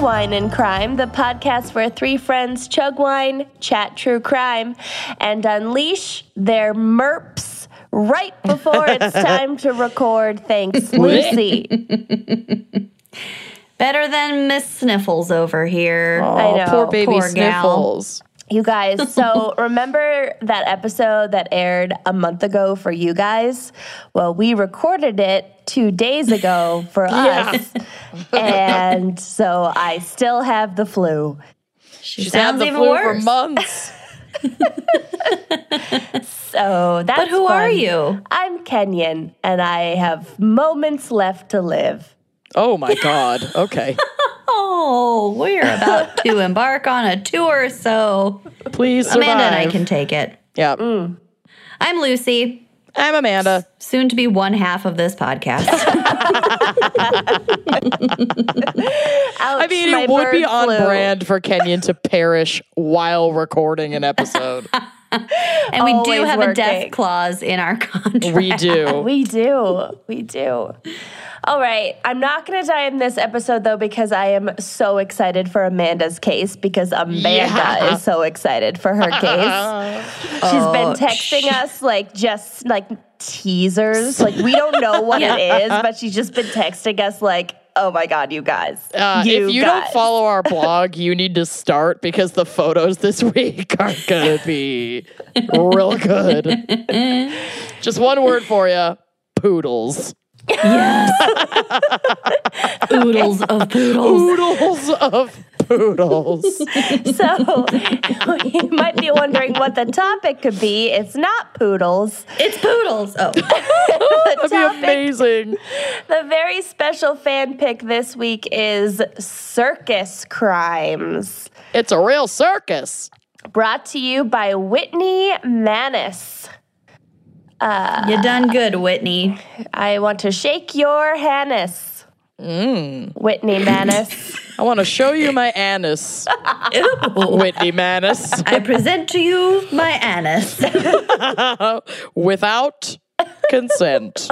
Wine and Crime, the podcast where three friends chug wine, chat true crime, and unleash their merps right before it's time to record. Thanks, Lucy. Better than Miss Sniffles over here. I know. Poor baby poor gal. You guys, so remember that episode that aired a month ago for you guys? Well, we recorded it two days ago for us. and so I still have the flu. She She's had sounds the even flu worse. for months. So that's But who are you? I'm Kenyon and I have moments left to live. Oh my God. Okay. Oh, we're about to embark on a tour, so Please survive. Amanda and I can take it. Yeah. Mm. I'm Lucy, I'm Amanda. soon to be one half of this podcast. I mean, it would be on brand for Kenyon to perish while recording an episode. And we do Always have a death clause in our contract. we do. We do. We do. All right. I'm not going to die in this episode, though, because I am so excited for Amanda's case because Amanda Yeah. is so excited for her case. She's been oh, texting us like just like teasers. Like we don't know what it is, but she's just been texting us like, oh my God, you guys. Uh, you if you guys. don't follow our blog, you need to start because the photos this week are going to be real good. Just one word for you poodles. Yes. Oodles of poodles. Poodles of poodles. So you might be wondering what the topic could be. It's not poodles. It's poodles. Oh, That'd be amazing. The very special fan pick this week is circus crimes. It's a real circus. Brought to you by Whitney Manis. Uh, you done good, Whitney. I want to shake your Hannis. Whitney Manis. I want to show you my anus, Whitney Manis, I present to you my anus. without consent.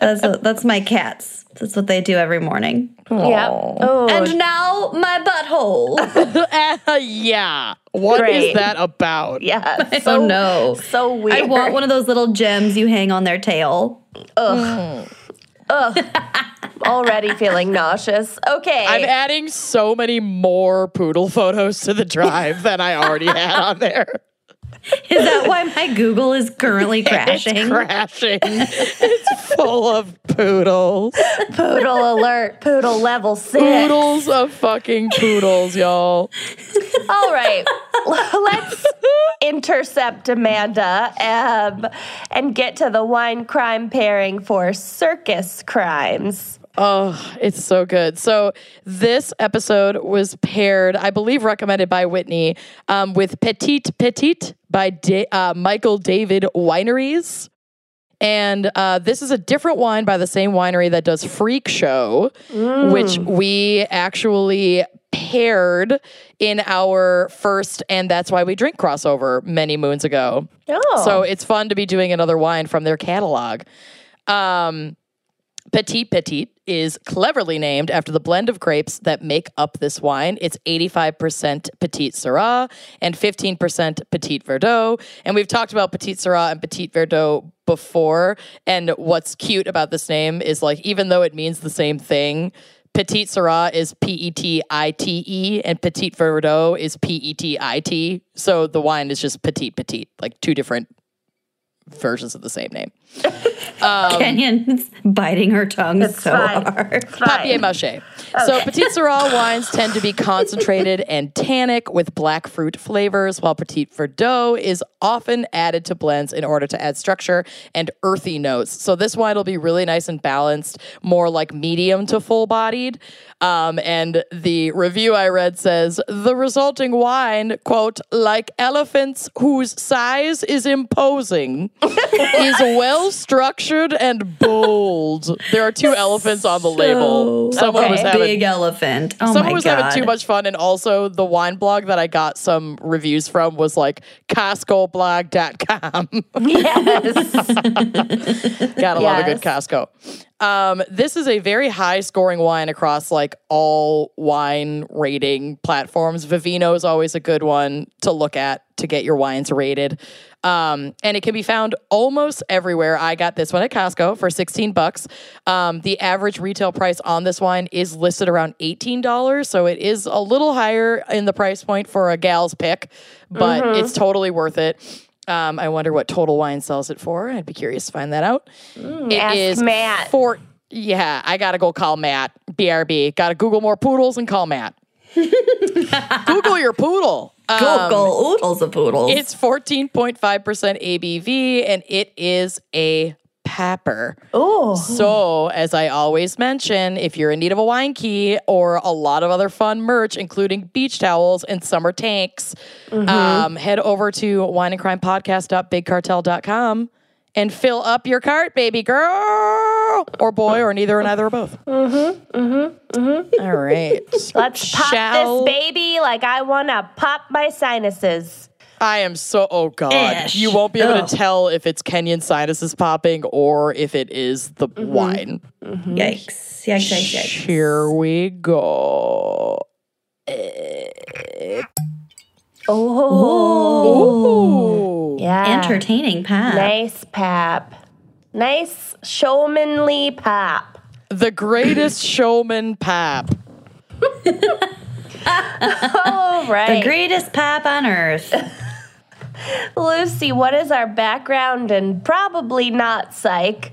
That's, that's my cats. That's what they do every morning. yep. Oh, And now my butthole. Uh, yeah. What is Great. that about? yeah. I So, don't know. So weird. I want one of those little gems you hang on their tail. Already feeling nauseous. Okay. I'm adding so many more poodle photos to the drive than I already had on there. Is that why my Google is currently crashing? It's crashing. it's full of poodles. Poodle alert. Poodle level six. Poodles of fucking poodles, y'all. All right. Let's intercept Amanda um, and get to the wine crime pairing for circus crimes. Oh, it's so good. So this episode was paired, I believe, recommended by Whitney, um, with Petite Petit by Da- uh, Michael David Wineries. And uh, this is a different wine by the same winery that does Freak Show, which we actually paired in our first and that's why we drink crossover many moons ago. Oh. So it's fun to be doing another wine from their catalog. Um, Petite Petit is cleverly named after the blend of grapes that make up this wine. It's 85% Petite Sirah and 15% Petite Verdot. And we've talked about Petite Sirah and Petite Verdot before. And what's cute about this name is like, even though it means the same thing, Petite Sirah is P E T I T E and Petite Verdot is P E T I T. So the wine is just Petite Petit, like two different versions of the same name. Kenyon's biting her tongue so fine. hard. Papier mâché. So Petite Sirah wines tend to be concentrated and tannic with black fruit flavors, while Petite Verdot is often added to blends in order to add structure and earthy notes. So this wine will be really nice and balanced, more like medium to full bodied. Um, and the review I read says the resulting wine, quote, like elephants whose size is imposing, is well structured and bold. There are two elephants on the label. Someone Okay. was having Big elephant. Oh Someone my was god. having too much fun, and also the wine blog that I got some reviews from was like CostcoBlog.com. Yes. Gotta love a good Yes. Costco. Um, this is a very high scoring wine across like all wine rating platforms. Vivino is always a good one to look at to get your wines rated. Um, and it can be found almost everywhere. I got this one at Costco for 16 bucks. Um, the average retail price on this wine is listed around $18. So it is a little higher in the price point for a gal's pick, but it's totally worth it. Um, I wonder what Total Wine sells it for. I'd be curious to find that out. It ask is Matt. For yeah, I gotta go call Matt. BRB. Gotta Google more poodles and call Matt. Google your poodle. Um, Google oodles of poodles. it's 14.5% ABV and it is a pepper. Oh, So, as I always mention, if you're in need of a wine key or a lot of other fun merch, including beach towels and summer tanks, um, head over to wineandcrimepodcast.bigcartel.com and fill up your cart, baby girl, or boy, or neither or neither or both. Mm-hmm. Mm-hmm. Mm-hmm. All right. let's pop Shall- this baby like I want to pop my sinuses. I am so oh god. Ish. You won't be able Ugh. to tell if it's Kenyon sinuses popping or if it is the wine. yikes. Yikes, yikes, yikes. Here we go. Oh, Ooh. yeah. Entertaining pap. Nice pap. Nice showmanly pap. The greatest showman pap. All The greatest pap on earth. Lucy, what is our background and probably not psych?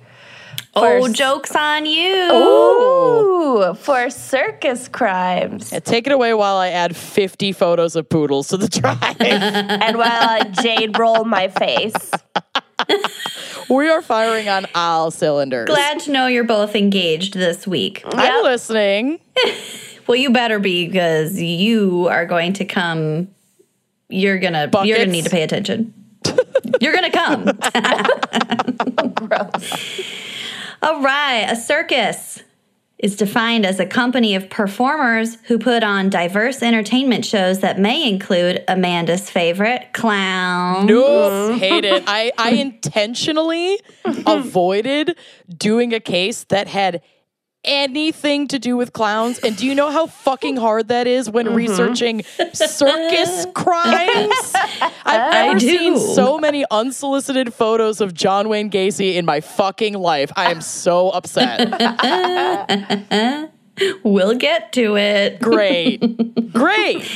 Oh, joke's on you. Ooh, for circus crimes. Yeah, Take it away while I add 50 photos of poodles to the drive. and while I jade roll my face. we are firing on all cylinders. Glad to know you're both engaged this week. I'm Yep. listening. Well, you better be because you are going to come. You're gonna. You're gonna need to pay attention. you're gonna come. Gross. All right, a circus is defined as a company of performers who put on diverse entertainment shows that may include Amanda's favorite clown. Nope. Hate it. I, I intentionally avoided doing a case that had anything to do with clowns. And do you know how fucking hard that is when mm-hmm. researching circus crimes? I've never seen so many unsolicited photos of John Wayne Gacy in my fucking life. I am so upset. We'll get to it. Great. Great.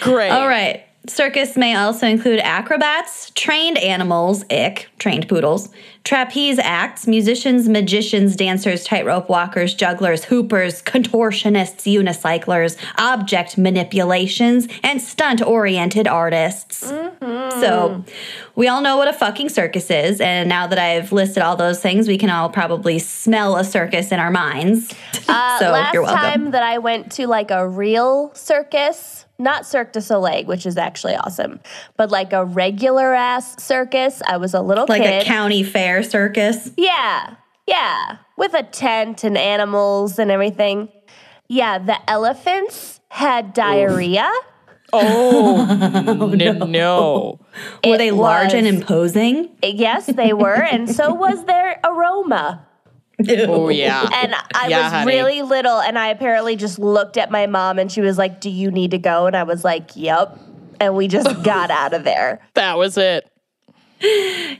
Great. All right. Circus may also include acrobats, trained animals, ick, trained poodles, trapeze acts, musicians, magicians, dancers, tightrope walkers, jugglers, hoopers, contortionists, unicyclers, object manipulations, and stunt oriented artists. So, we all know what a fucking circus is, and now that I've listed all those things, we can all probably smell a circus in our minds. Uh, so, last you're welcome. time that I went to like a real circus, not Cirque du Soleil, which is actually awesome, but like a regular ass circus, I was a little like kid. a county fair circus. Yeah, yeah, with a tent and animals and everything. Yeah, the elephants had diarrhea. Oh, n- no. Were It they large and imposing? Yes, they were, and so was their aroma. Oh, yeah. And I Yeah, was honey. really little, and I apparently just looked at my mom, and she was like, "Do you need to go?" And I was like, "Yep." And we just got out of there. That was it.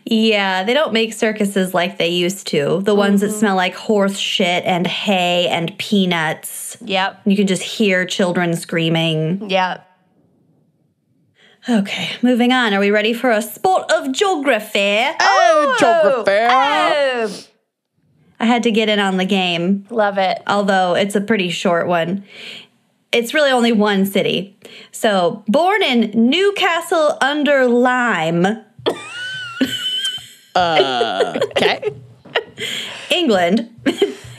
Yeah, they don't make circuses like they used to. The ones that mm-hmm. smell like horse shit and hay and peanuts. Yep. You can just hear children screaming. Yep. Okay, moving on. Are we ready for a sport of geography? Oh, geography. Oh, oh. I had to get in on the game, love it. although it's a pretty short one. It's really only one city. So, born in Newcastle under Lyme, Okay. England,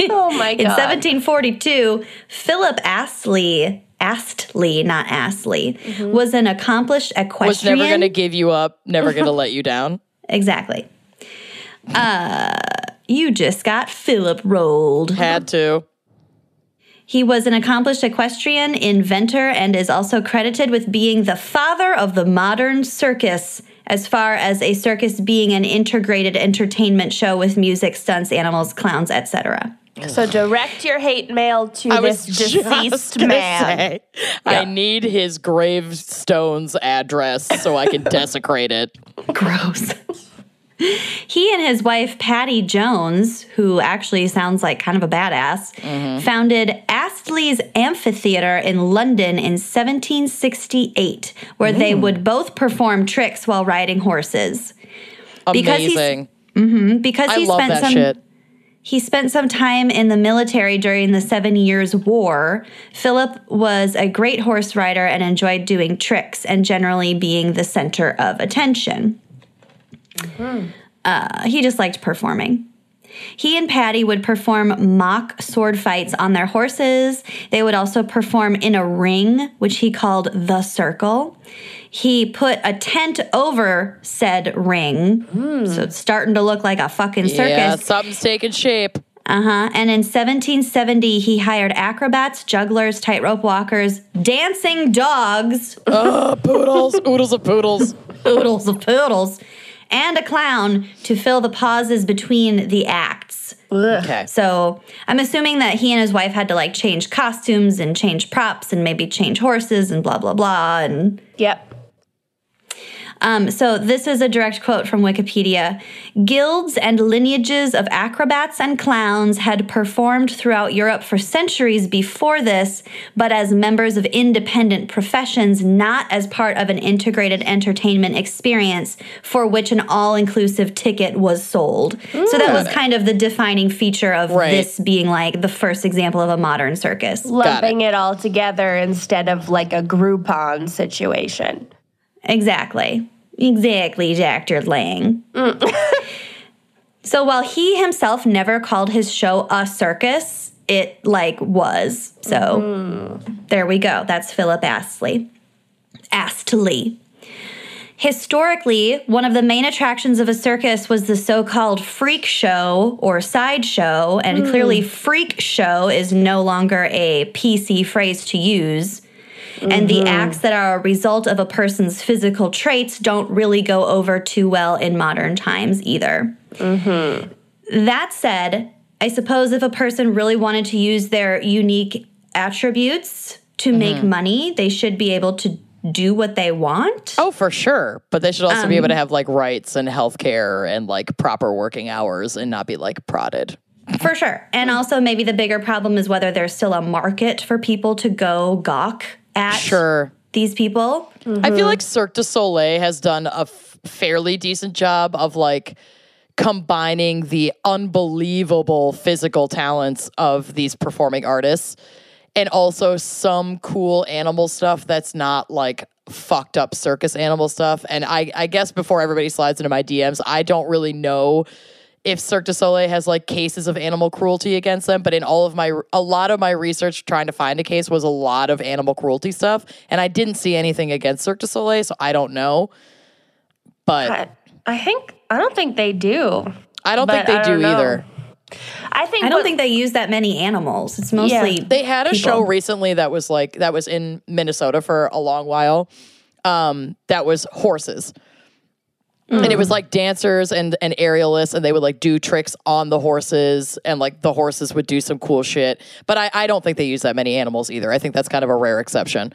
Oh my god. in 1742, Philip Astley, Astley, not Astley, was an accomplished Was equestrian. never going to give you up, never going to let you down. Exactly. Uh, you just got Philip rolled. Had to. He was an accomplished equestrian, inventor, and is also credited with being the father of the modern circus, as far as a circus being an integrated entertainment show with music, stunts, animals, clowns, etc. So direct your hate mail to I this deceased man. say, I need his gravestone's address so I can desecrate it. Gross. He and his wife, Patty Jones, who actually sounds like kind of a badass, mm-hmm. founded Astley's Amphitheater in London in 1768, where they mm. would both perform tricks while riding horses. Because he's- Amazing. Mm-hmm. Because I he love spent that some shit. he spent some time in the military during the Seven Years' War. Philip was a great horse rider and enjoyed doing tricks and generally being the center of attention. Uh, he just liked performing. He and Patty would perform mock sword fights on their horses. They would also perform in a ring, which he called the circle. He put a tent over said ring, so it's starting to look like a fucking circus. Yeah, something's taking shape. Uh huh. And in 1770, he hired acrobats, jugglers, tightrope walkers, dancing dogs, Oh, poodles, oodles of poodles. oodles of poodles, and a clown to fill the pauses between the acts. Okay. So I'm assuming that he and his wife had to like change costumes and change props and maybe change horses and blah, blah, blah. And Yep. Um, so this is a direct quote from Wikipedia. Guilds and lineages of acrobats and clowns had performed throughout Europe for centuries before this, but as members of independent professions, not as part of an integrated entertainment experience for which an all-inclusive ticket was sold. So that was kind of the defining feature of Right. this being like the first example of a modern circus. Lumping it. all together instead of like a Groupon situation. Exactly. Exactly, Dr. Lang. so while he himself never called his show a circus, it like was. So there we go. That's Philip Astley. Astley. Historically, one of the main attractions of a circus was the so called freak show or sideshow, and clearly, hmm. freak show is no longer a PC phrase to use. And the mm-hmm. acts that are a result of a person's physical traits don't really go over too well in modern times either. Mm-hmm. That said, I suppose if a person really wanted to use their unique attributes to make mm-hmm. money, they should be able to do what they want. Oh, for sure. But they should also be Um, able to um, have like rights and health care and like proper working hours and not be like prodded. For sure. And mm. also, maybe the bigger problem is whether there's still a market for people to go gawk at Sure. these people. I feel mm-hmm. like Cirque du Soleil has done a f- fairly decent job of like combining the unbelievable physical talents of these performing artists and also some cool animal stuff that's not like fucked up circus animal stuff. And I, I guess before everybody slides into my DMs, I don't really know if Cirque du Soleil has like cases of animal cruelty against them, but in all of my a lot of my research trying to find a case was a lot of animal cruelty stuff, and I didn't see anything against Cirque du Soleil, so I don't know. But I, I think I don't think they do. I don't think they I do don't know. either. I think I don't what- think they use that many animals. It's mostly They had a people. show recently that was like that was in Minnesota for a long while. Um, that was horses. And it was like dancers and, and aerialists, and they would like do tricks on the horses, and like the horses would do some cool shit. But I, I don't think they use that many animals either. I think that's kind of a rare exception.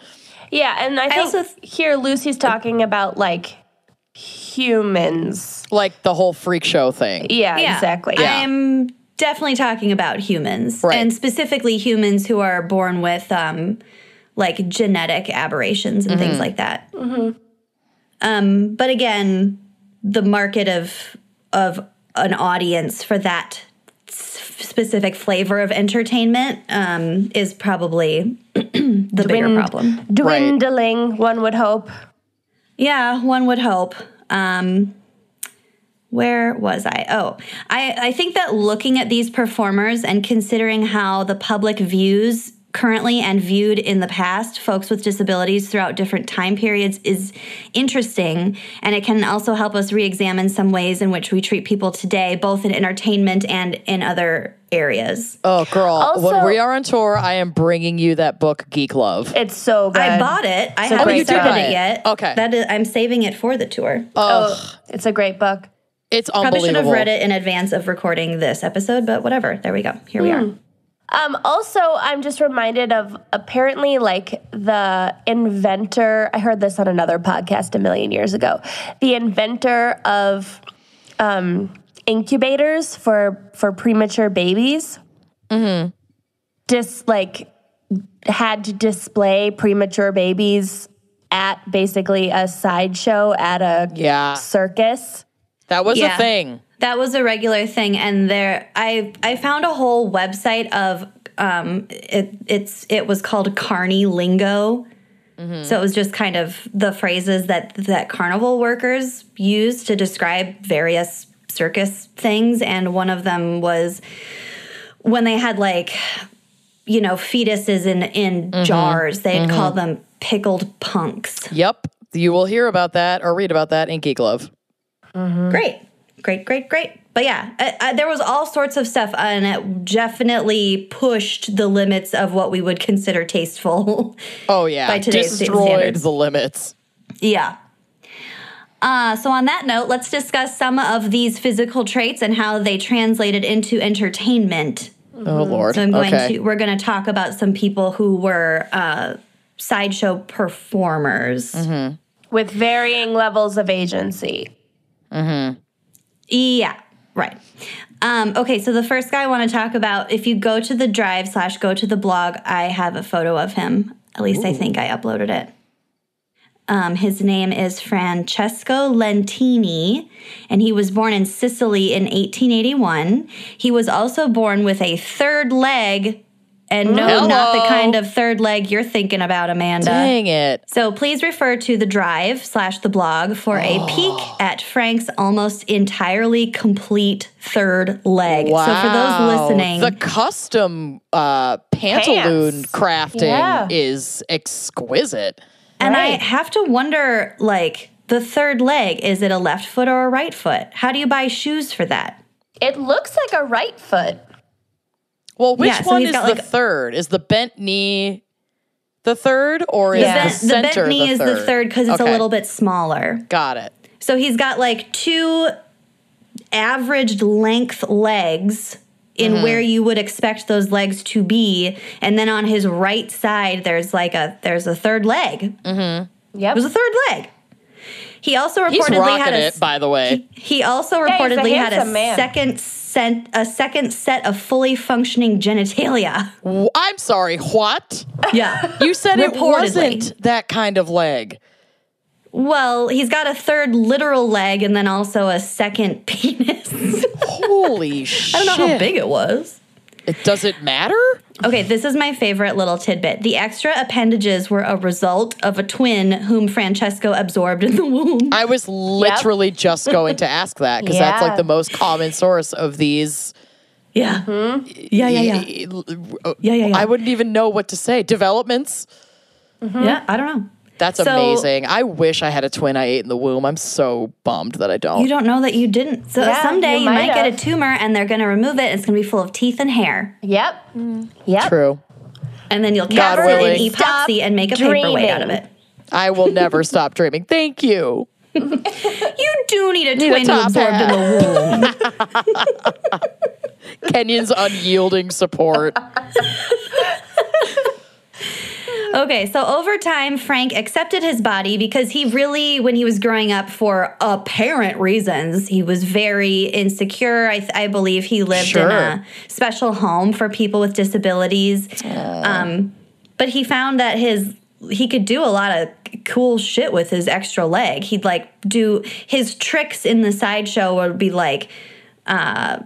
Yeah, and I think also th- here Lucy's talking about like humans. Like the whole freak show thing. Yeah, Yeah. exactly. I'm definitely talking about humans, Right. and specifically humans who are born with um, like genetic aberrations and things like that. Um, but again, the market of of an audience for that specific flavor of entertainment um, is probably the bigger problem. Dwindling, one would hope. Yeah, one would hope. Um, where was I? Oh, I, I think that looking at these performers and considering how the public views currently and viewed in the past folks with disabilities throughout different time periods is interesting. And it can also help us re examine some ways in which we treat people today, both in entertainment and in other areas. Oh, girl. when we are on tour, I am bringing you that book, Geek Love. It's so good. I bought it. I It's a haven't great started book. it yet. Okay. That is, I'm saving it for the tour. Oh, it's a great book. It's Probably should have read it in advance of recording this episode, but whatever. There we go. Here we hmm. are. Um, also, I'm just reminded of apparently like the inventor. I heard this on another podcast a million years ago. The inventor of um, incubators for for premature babies. Just like had to display premature babies at basically a sideshow at a Yeah. circus. That was Yeah. a thing. That was a regular thing, and there I I found a whole website of um it it's it was called Carney Lingo. Mm-hmm. So it was just kind of the phrases that that carnival workers use to describe various circus things, and one of them was when they had like you know fetuses in in mm-hmm. jars, they'd mm-hmm. call them pickled punks. Yep. You will hear about that or read about that in Geek Love. Great, great, great, great. But yeah, uh, uh, there was all sorts of stuff, and it definitely pushed the limits of what we would consider tasteful. Oh, yeah. By today's Destroyed standards. the limits. yeah. Uh, so on that note, let's discuss some of these physical traits and how they translated into entertainment. Oh, Lord. So I'm going okay. to we're going to talk about some people who were uh, sideshow performers. With varying levels of agency. Yeah, right. Um, okay, so the first guy I want to talk about, if you go to the drive slash go to the blog, I have a photo of him. At least I think I uploaded it. Um, his name is Francesco Lentini, and he was born in Sicily in 1881. He was also born with a third leg, and no, not the kind of third leg you're thinking about, Amanda. Dang it. So please refer to the drive slash the blog for a peek at Frank's almost entirely complete third leg. Wow. So for those listening, the custom uh, pantaloon Pants. crafting Yeah. is exquisite. and I have to wonder like the third leg, is it a left foot or a right foot? How do you buy shoes for that? It looks like a right foot. Well, which Yeah, so one he's is got, the like- third? Is the bent knee the third, or is Yeah. The, the bent, the bent knee the is the third because it's Okay. a little bit smaller. Got it. So he's got like two averaged length legs in Mm-hmm. where you would expect those legs to be, and then on his right side there's like a there's a third leg. Mhm. Yep. There's a third leg. He also reportedly rocking had a it, by the way. he also he's a reportedly had a man. second set a second set of fully functioning genitalia. I'm sorry, what? Yeah. You said it wasn't that kind of leg. well, he's got a third literal leg and then also a second penis. Holy shit. I don't know how big it was. It does it matter? Okay, this is my favorite little tidbit. The extra appendages were a result of a twin whom Francesco absorbed in the womb. I was literally just going to ask that because that's like the most common source of these. Yeah. Mm-hmm. Yeah, yeah, yeah. Uh, yeah, yeah, yeah. I wouldn't even know what to say. Developments. Yeah, I don't know. That's So- amazing. I wish I had a twin I ate in the womb. I'm so bummed that I don't. You don't know that you didn't. So Yeah, someday you you, might might get a tumor and they're going to remove it. It's going to be full of teeth and hair. Yep. Mm. Yep. True. And then you'll God cast it in epoxy and make a paperweight out of it. I will never stop dreaming. Thank you. You do need a Need a twin top absorbed in the womb. Kenyon's unyielding support. Okay, so over time, Frank accepted his body because he really, when he was growing up for apparent reasons, he was very insecure. I, I believe he lived in a special home for people with disabilities. Um, but he found that his he could do a lot of cool shit with his extra leg. He'd like do his tricks in the sideshow would be like uh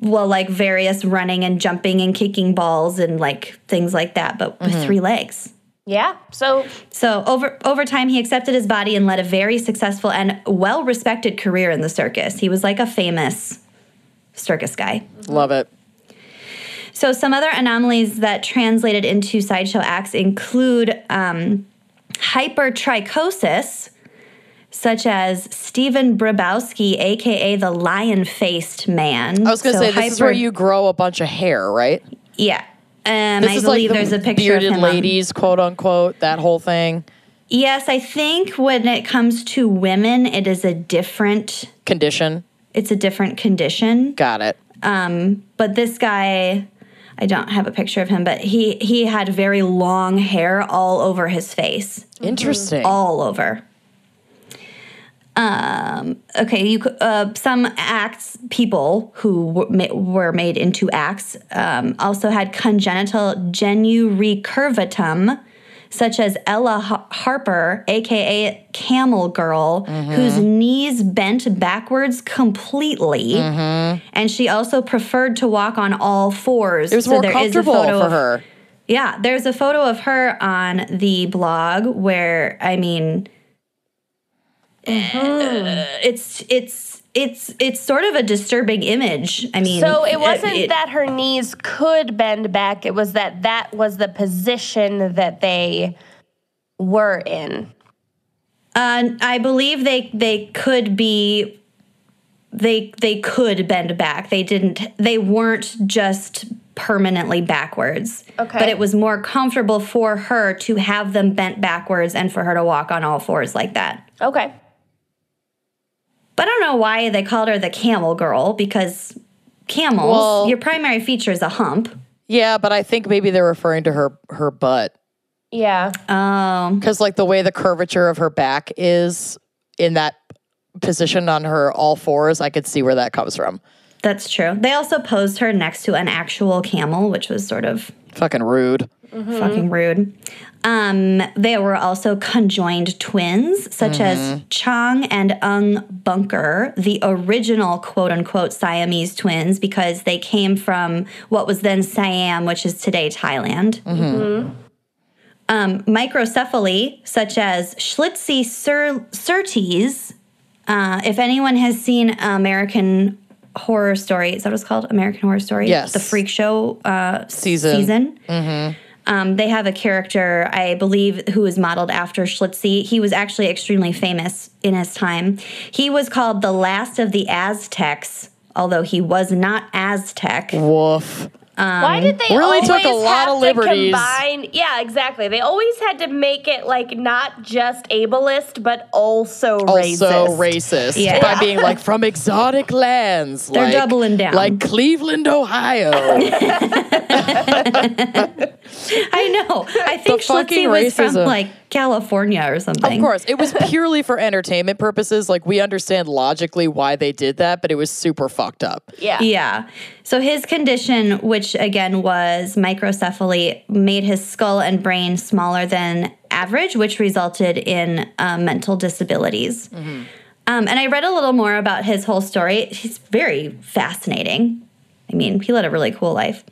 well like various running and jumping and kicking balls and like things like that but with three legs. Yeah. So So over over time, he accepted his body and led a very successful and well respected career in the circus. He was like a famous circus guy. Love it. So some other anomalies that translated into sideshow acts include um, hypertrichosis, such as Stephen Brabowski, aka the lion-faced man. I was gonna So say this is where you grow a bunch of hair, right? yeah. Um, This I is believe like there's a picture of bearded him. on- ladies, quote unquote, that whole thing. yes, I think when it comes to women, it is a different. Condition. It's a different condition. Got it. Um, but this guy, I don't have a picture of him, but he he had very long hair all over his face, Interesting. all over. Um, okay, you uh, some acts people who were, made into acts um, also had congenital genu recurvatum, such as Ella Harper, aka Camel Girl, whose knees bent backwards completely, and she also preferred to walk on all fours. it was more comfortable for her. Yeah, there's a photo of her on the blog where I mean, uh, it's it's it's it's sort of a disturbing image. I mean, so it uh, wasn't it- that her knees could bend back, it was that that was the position that they were in. Uh, I believe they they could be they they could bend back. They didn't. They weren't just permanently backwards. Okay. But it was more comfortable for her to have them bent backwards and for her to walk on all fours like that. Okay. But I don't know why they called her the camel girl because camels, Well- your primary feature is a hump. Yeah, but I think maybe they're referring to her her butt Yeah. Um, because like the way the curvature of her back is in that position on her all fours, I could see where that comes from. that's true. They also posed her next to an actual camel, which was sort of Fucking rude. Fucking rude. Um, they were also conjoined twins, such as Chang and Eng Bunker, the original quote unquote Siamese twins, because they came from what was then Siam, which is today Thailand. Um, microcephaly, such as Schlitzie sur- surtees. Uh, if anyone has seen American Horror Story, is that what it's called? American Horror Story? Yes. The freak show uh, Season. season. Um, they have a character, I believe, who is modeled after Schlitzie. He was actually extremely famous in his time. He was called the last of the Aztecs, although he was not Aztec. Woof. Why um, did they really always took a lot have of to liberties. combine? Yeah, exactly. They always had to make it like not just ableist, but also, racist. Also racist Yeah. by being like from exotic lands. They're like, doubling down. Like Cleveland, Ohio. I know. I think Schlitzie was from like California or something. Of course, it was purely for entertainment purposes. Like we understand logically why they did that, but it was super fucked up. Yeah. Yeah. So his condition, which again was microcephaly, made his skull and brain smaller than average, which resulted in uh, mental disabilities. Um, and I read a little more about his whole story. He's very fascinating. I mean, he led a really cool life.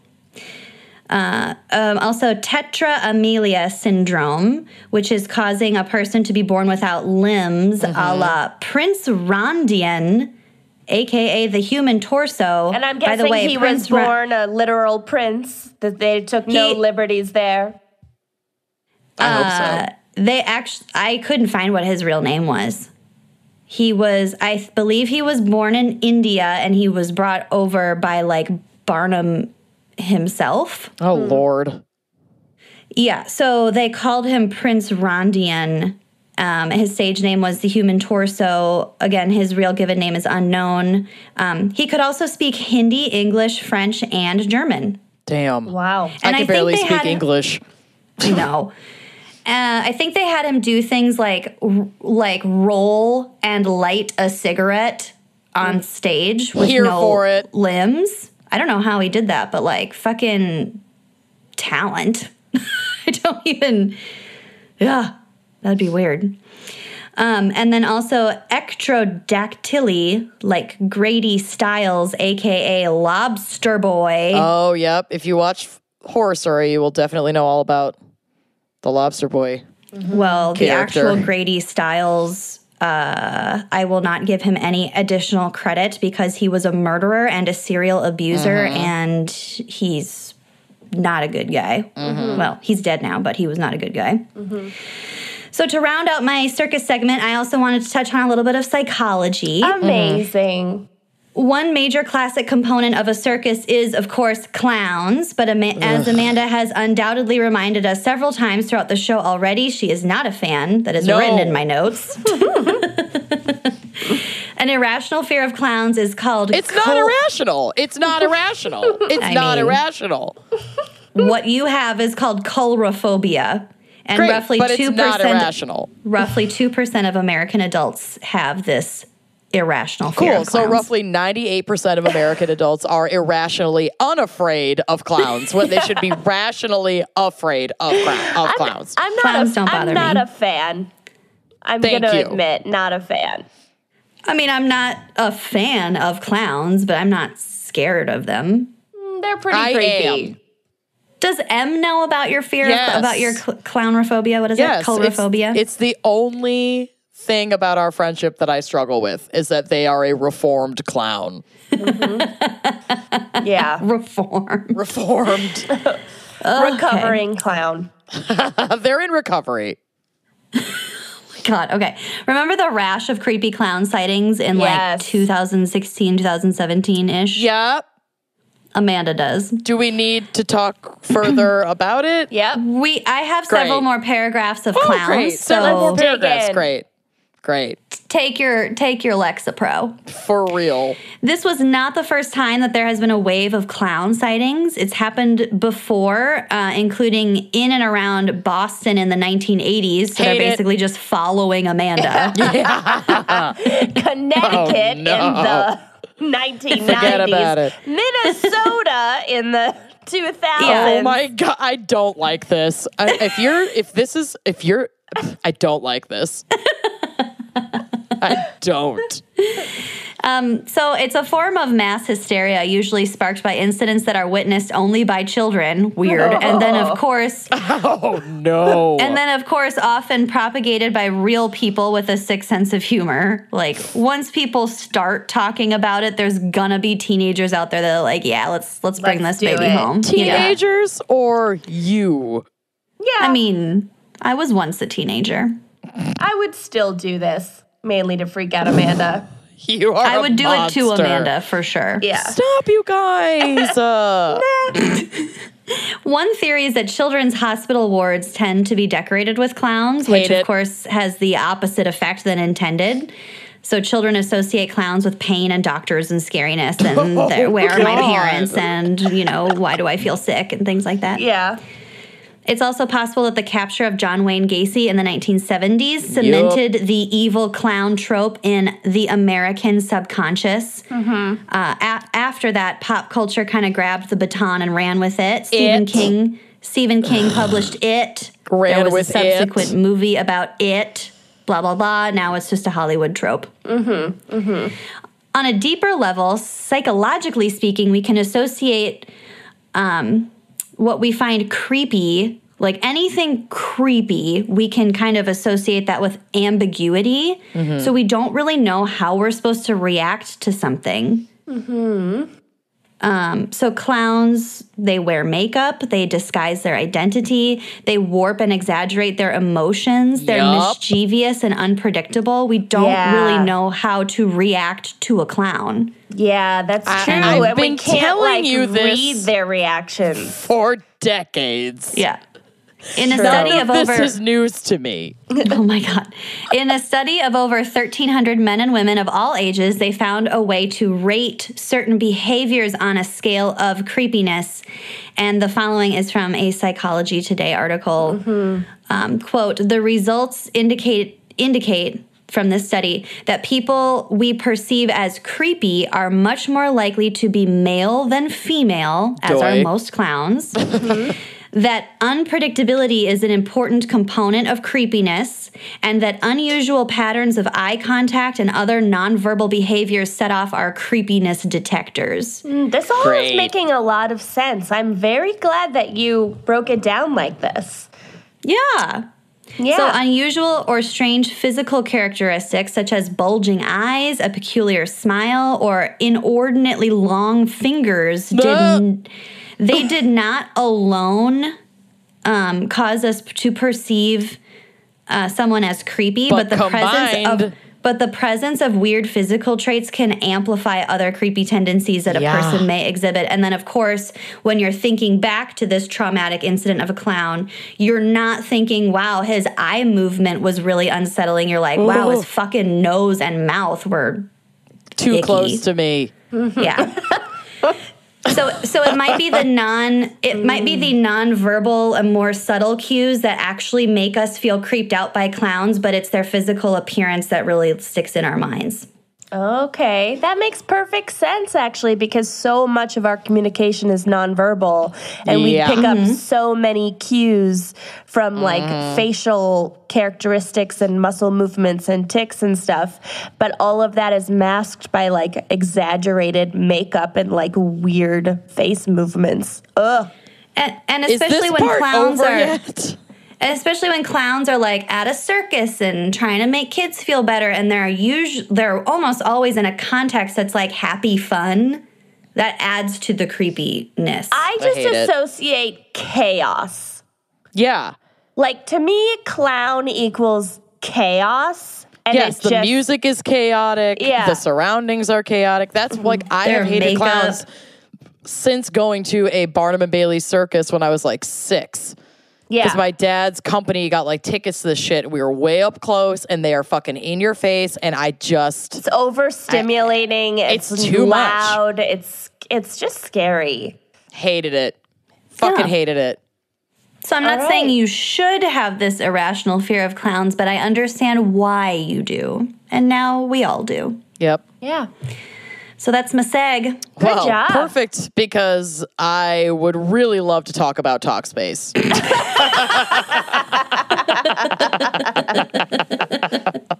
Uh, um, also, tetra amelia syndrome, which is causing a person to be born without limbs, a la Prince Randian, aka the human torso. And I'm By guessing the way, he Prince was Ra- born a literal prince, that they took no liberties there. I hope Uh, so. they actually, I couldn't find what his real name was. He was, I believe, he was born in India, and he was brought over by like Barnum himself. Oh Lord. Yeah, so they called him Prince Randian. Um, his stage name was the Human Torso. Again, his real given name is unknown. Um, he could also speak Hindi, English, French, and German. Damn. Wow. I And can I think barely they speak had- English. No. Uh, I think they had him do things like r- like roll and light a cigarette on stage with Here no for it. limbs. I don't know how he did that, but like fucking talent. I don't even. Yeah, that'd be weird. Um, and then also Ectrodactyly, like Grady Stiles, aka Lobster Boy. Oh, yep. If you watch Horror Story, you will definitely know all about the Lobster Boy. well, the actual Grady Stiles. Uh, I will not give him any additional credit because he was a murderer and a serial abuser, and he's not a good guy. Well, he's dead now, but he was not a good guy. So, to round out my circus segment, I also wanted to touch on a little bit of psychology. Amazing. One major classic component of a circus is, of course, clowns. But Ama- as Amanda has undoubtedly reminded us several times throughout the show already, she is not a fan. That is No. written in my notes. An irrational fear of clowns is called. It's not irrational. It's not irrational. It's I not mean- irrational. What you have is called coulrophobia. And Great, roughly but it's two not percent irrational. roughly two percent of American adults have this irrational fear Cool. of So roughly 98% of American adults are irrationally unafraid of clowns when they should be rationally afraid of, clown, of clowns. I'm not Clowns a, don't bother I'm not me. a fan. I'm Thank gonna you. admit, not a fan. I mean, I'm not a fan of clowns, but I'm not scared of them. Mm, They're pretty I creepy. am. Does M know about your fear Yes. of, about your cl- clownophobia? What is yes, it? Coulrophobia? It's, it's the only thing about our friendship that I struggle with is that they are a reformed clown. Mm-hmm. Yeah. reform. Reformed. Recovering clown. They're in recovery. Oh God. Okay. Remember the rash of creepy clown sightings in like 2016, 2017 ish? Yep. Amanda does. Do we need to talk further about it? Yep. We. I have several more paragraphs of Oh, clowns. great. So Several more Dig paragraphs. in. Great. Great. take your take your Lexapro. For real. This was not the first time that there has been a wave of clown sightings. It's happened before, uh, including in and around Boston in the 1980s. So Hate they're it. basically just following Amanda. Connecticut Oh, no. in the 1990s. Forget about it. Minnesota in the 2000s. Yeah. Oh my god, I don't like this. I, if you're, if this is, if you're, I don't like this. I don't. Um, so it's a form of mass hysteria, usually sparked by incidents that are witnessed only by children. Weird. And then, of course, Oh no. and then, of course, often propagated by real people with a sick sense of humor. Like once people start talking about it, there's gonna be teenagers out there that are like, "Yeah, let's let's bring Let's this baby it." home." you know? teenagers or you? Yeah. I mean, I was once a teenager. I would still do this, mainly to freak out Amanda. You are. I would do it to. Amanda for sure. Yeah. Stop, you guys. Uh, One theory is that children's hospital wards tend to be decorated with clowns, which of it. course has the opposite effect than intended. So children associate clowns with pain and doctors and scariness and they're- where are my parents and you know why do I feel sick and things like that. Yeah. It's also possible that the capture of John Wayne Gacy in the 1970s cemented the evil clown trope in the American subconscious. Uh, a- after that, pop culture kind of grabbed the baton and ran with it. Stephen It. King. Stephen King published it. Ran there was with a subsequent it. movie about it. Blah blah blah. Now it's just a Hollywood trope. On a deeper level, psychologically speaking, we can associate um, what we find creepy, like anything creepy, we can kind of associate that with ambiguity. Mm-hmm. So we don't really know how we're supposed to react to something. Mm-hmm. Um, so clowns, they wear makeup, they disguise their identity, they warp and exaggerate their emotions. They're Yup. mischievous and unpredictable. We don't Yeah. really know how to react to a clown. Yeah, that's I- true. I've and we been can't telling like you this. read their reactions. for decades. Yeah. In a study of this over is news to me. Oh my God. In a study of over 1,300 men and women of all ages, they found a way to rate certain behaviors on a scale of creepiness. And the following is from a Psychology Today article. Um, quote, the results indicate indicate from this study that people we perceive as creepy are much more likely to be male than female, as are most clowns. that unpredictability is an important component of creepiness, and that unusual patterns of eye contact and other nonverbal behaviors set off our creepiness detectors. Mm, this all Great. is making a lot of sense. I'm very glad that you broke it down like this. Yeah. Yeah. So, unusual or strange physical characteristics such as bulging eyes, a peculiar smile, or inordinately long fingers did they did not alone um, cause us to perceive uh, someone as creepy, But but, the presence of but the presence of weird physical traits can amplify other creepy tendencies that a Yeah. person may exhibit. And then, of course, when you're thinking back to this traumatic incident of a clown, you're not thinking, wow, his eye movement was really unsettling. You're like, wow, his fucking nose and mouth were Too Icky. close to me. yeah. so so it might be the non it might be the mm. non-verbal and more subtle cues that actually make us feel creeped out by clowns, but it's their physical appearance that really sticks in our minds. Okay, that makes perfect sense actually, because so much of our communication is nonverbal, and Yeah. we pick up so many cues from like facial characteristics and muscle movements and ticks and stuff. But all of that is masked by like exaggerated makeup and like weird face movements. Ugh. And, and especially when clowns are yet? And especially when clowns are like at a circus and trying to make kids feel better, and they're usually they're almost always in a context that's like happy fun. That adds to the creepiness. I just hate it. associate chaos. Yeah. Like to me, clown equals chaos. And yes, the just, music is chaotic. Yeah. The surroundings are chaotic. That's like mm-hmm. I Their have hated makeup. clowns since going to a Barnum and Bailey circus when I was like six. Yeah. Because my dad's company got like tickets to this shit. We were way up close and they are fucking in your face. And I just, It's overstimulating. It's, It's too much. loud. It's it's just scary. hated it. Fucking Yeah. hated it. so I'm not All saying you should have this irrational fear of clowns, but I understand why you do, and now we all do. Yep. Yeah. So that's my seg. Good well, job. perfect because I would really love to talk about Talkspace.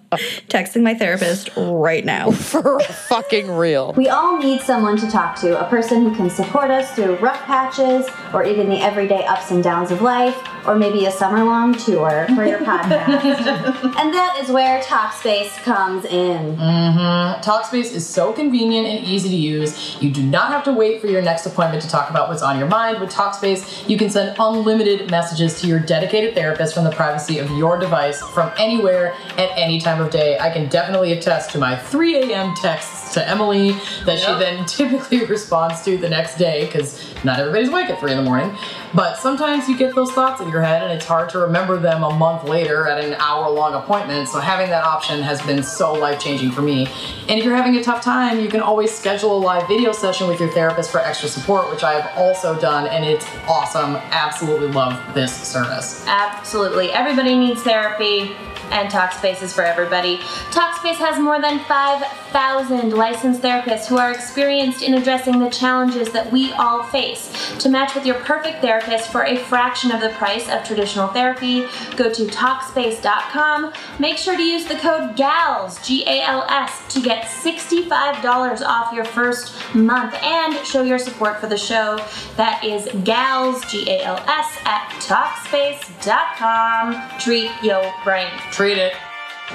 Texting my therapist right now. For fucking real. We all need someone to talk to, a person who can support us through rough patches or even the everyday ups and downs of life, or maybe a summer long tour for your podcast. and that is where Talkspace comes in. Mm-hmm. Talkspace is so convenient and easy to use. You do not have to wait for your next appointment to talk about what's on your mind. With Talkspace, you can send unlimited messages to your dedicated therapist from the privacy of your device from anywhere at any time of day. I can definitely attest to my 3 a.m. texts to Emily that she then typically responds to the next day because not everybody's awake at 3 in the morning. But sometimes you get those thoughts in your head and it's hard to remember them a month later at an hour long appointment. So having that option has been so life changing for me. And if you're having a tough time, you can always schedule a live video session with your therapist for extra support, which I have also done, and it's awesome. Absolutely love this service. Absolutely. Everybody needs therapy, and Talkspace is for everybody. Talkspace has more than 5,000 licensed therapists who are experienced in addressing the challenges that we all face. To match with your perfect therapist for a fraction of the price of traditional therapy, go to Talkspace.com. Make sure to use the code GALS, G A L S, to get $65 off your first month and show your support for the show. That is GALS, G A L S, at Talkspace.com. Treat your brain. Treat it.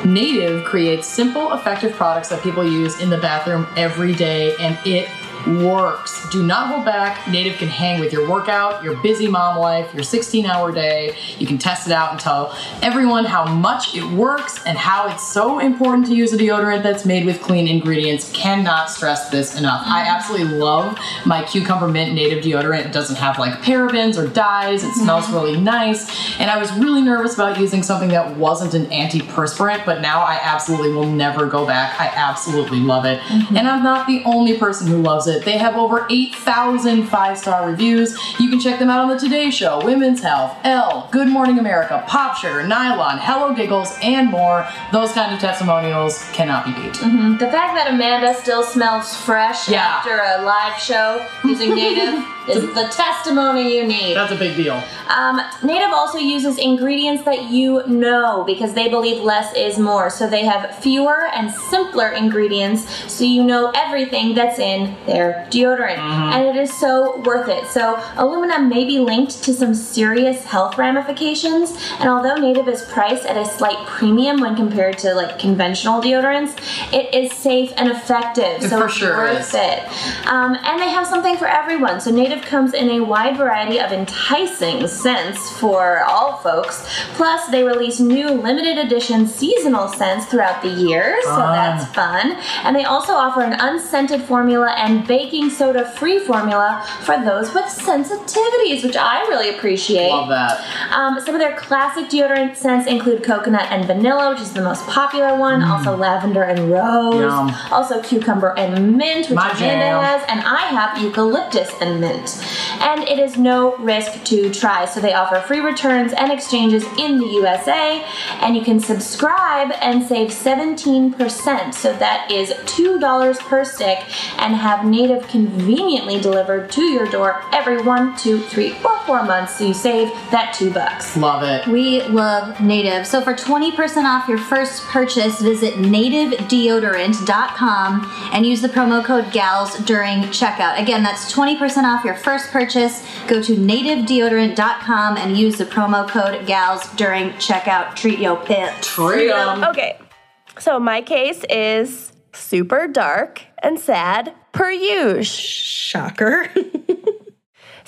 Native creates simple, effective products that people use in the bathroom every day, and it works. Do not hold back. Native can hang with your workout, your busy mom life, your 16 hour day. You can test it out and tell everyone how much it works and how it's so important to use a deodorant that's made with clean ingredients. Cannot stress this enough. I absolutely love my cucumber mint native deodorant. It doesn't have like parabens or dyes. It smells mm-hmm. really nice. And I was really nervous about using something that wasn't an antiperspirant, but now I absolutely will never go back. I absolutely love it. Mm-hmm. And I'm not the only person who loves it. It. They have over 8,000 five star reviews. You can check them out on The Today Show, Women's Health, Elle, Good Morning America, Pop Sugar, Nylon, Hello Giggles, and more. Those kind of testimonials cannot be beat. Mm-hmm. The fact that Amanda still smells fresh Yeah. after a live show using native is the testimony you need. That's a big deal. Um, Native also uses ingredients that you know because they believe less is more. So they have fewer and simpler ingredients so you know everything that's in their deodorant. And it is so worth it. So aluminum may be linked to some serious health ramifications. And although Native is priced at a slight premium when compared to like conventional deodorants, it is safe and effective. It so for it's sure worth is. it. Um, and they have something for everyone. So Native comes in a wide variety of enticing scents for all folks. Plus, they release new limited edition seasonal scents throughout the year, so Fun. that's fun. And they also offer an unscented formula and baking soda free formula for those with sensitivities, which I really appreciate. Love that. Um, some of their classic deodorant scents include coconut and vanilla, which is the most popular one. Also lavender and rose. Mm. Yum. Also cucumber and mint, which My Amanda jam. has, and I have eucalyptus and mint. And it is no risk to try. So they offer free returns and exchanges in the USA, and you can subscribe and save 17%. So that is $2 per stick, and have native conveniently delivered to your door every one, two, three, or four months. So you save that two bucks. Love it. We love Native. So for 20% off your first purchase, visit nativedeodorant.com and use the promo code GALS during checkout. Again, that's 20% off your first purchase. Go to nativedeodorant.com and use the promo code GALS during checkout. Treat your pet. Freedom. Okay. So my case is super dark and sad per usual. Shocker.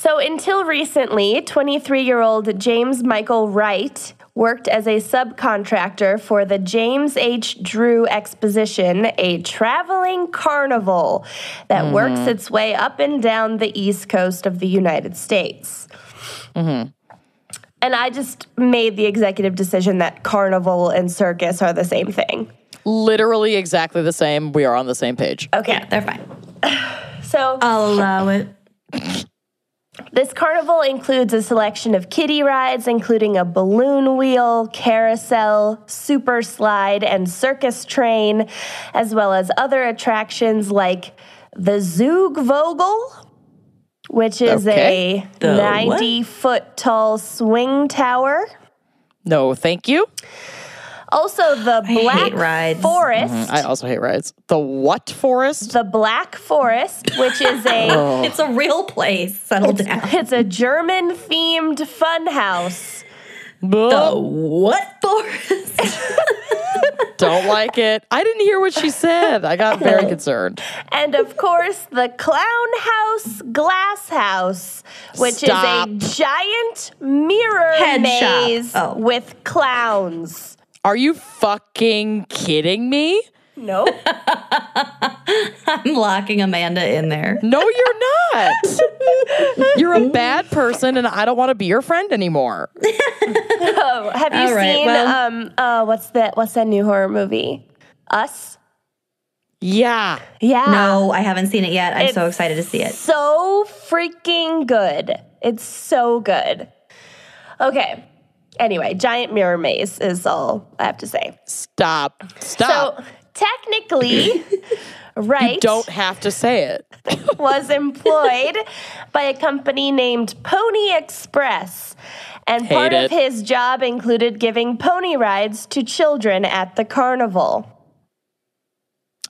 So until recently, 23-year-old James Michael Wright worked as a subcontractor for the James H. Drew Exposition, a traveling carnival that mm-hmm. works its way up and down the east coast of the United States. Mm-hmm. And I just made the executive decision that carnival and circus are the same thing. Literally exactly the same. We are on the same page. Okay. yeah, they're fine. So I'll allow it. This carnival includes a selection of kiddie rides, including a balloon wheel, carousel, super slide, and circus train, as well as other attractions like the Zugvogel, which is Okay. a The what? 90 foot tall swing tower. No, thank you. Also, the Black hate rides. Forest. Mm-hmm. I also hate rides. The what forest? The Black Forest, which is a oh. It's a real place. Settle down. it's a German themed fun house. The what forest? Don't like it. I didn't hear what she said. I got very concerned. And of course, the Clown House Glass House, which Stop. is a giant mirror Head maze Oh. with clowns. Are you fucking kidding me? Nope. I'm locking Amanda in there. No, you're not. You're a bad person, and I don't want to be your friend anymore. oh, have you All right, seen well- um uh what's that what's that new horror movie? Us? Yeah. Yeah. No, I haven't seen it yet. I'm so excited to see it. So freaking good. It's so good. Okay. Anyway, giant mirror maze is all I have to say. Stop. Stop. So technically, right? you don't have to say it. was employed by a company named Pony Express. And Hate part of his job included giving pony rides to children at the carnival.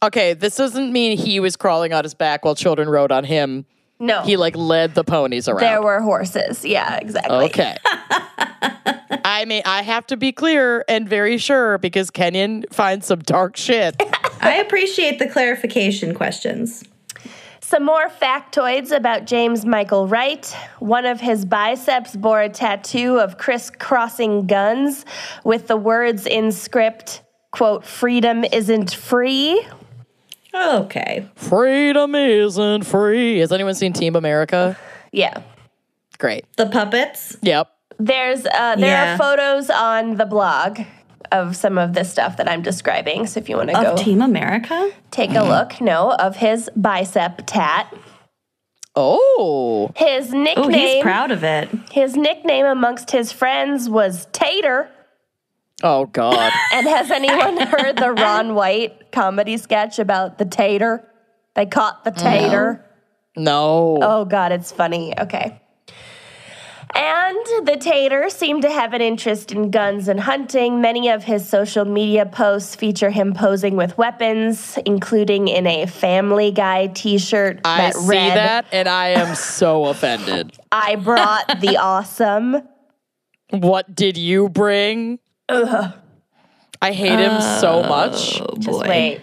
Okay, this doesn't mean he was crawling on his back while children rode on him. No, He like led the ponies around. there were horses. Yeah, exactly. Okay. I mean, I have to be clear and very sure because Kenyon finds some dark shit. I appreciate the clarification questions. Some more factoids about James Michael Wright. One of his biceps bore a tattoo of crisscrossing guns with the words in script, quote, freedom isn't free. Okay. Freedom isn't free. Has anyone seen Team America? Yeah. Great. The puppets. Yep. There's uh, there Yeah. are photos on the blog of some of the stuff that I'm describing. So if you want to Of go Team America? take a look, no, of his bicep tat. Oh, His Oh, nickname he's proud of it. his nickname amongst his friends was Tater. oh God. And has anyone heard the Ron White comedy sketch about the tater? They caught the tater. No. Oh God, it's funny. Okay. And the tater seemed to have an interest in guns and hunting. Many of his social media posts feature him posing with weapons, including in a Family Guy T-shirt I that see read, that and I am so offended. "I brought the awesome." What did you bring? Ugh. I hate him so oh, much. Oh, Just boy. wait.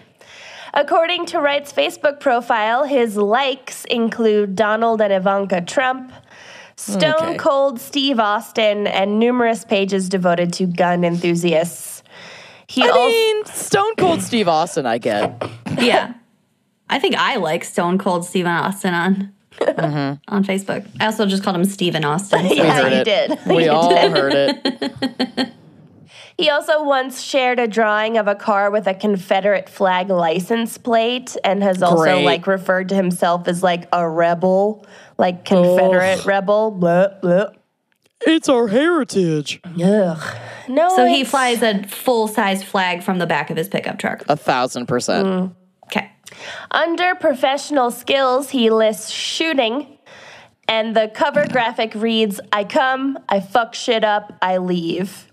According to Wright's Facebook profile, his likes include Donald and Ivanka Trump, Stone Okay. Cold Steve Austin, and numerous pages devoted to gun enthusiasts. He I also mean, Stone Cold Steve Austin, I get. Yeah. I think I like Stone Cold Stephen Austin on mm-hmm. on Facebook. I also just called him Steven Austin. so- Yeah, heard you it. did. We You all did. heard it. He also once shared a drawing of a car with a Confederate flag license plate and has also Great. like referred to himself as like a rebel, like Confederate rebel. Blah, blah. It's our heritage. Ugh. No, So he it's- flies a full size flag from the back of his pickup truck. A thousand percent. Mm. Okay. Under professional skills, he lists shooting, and the cover graphic reads, I come, I fuck shit up, I leave.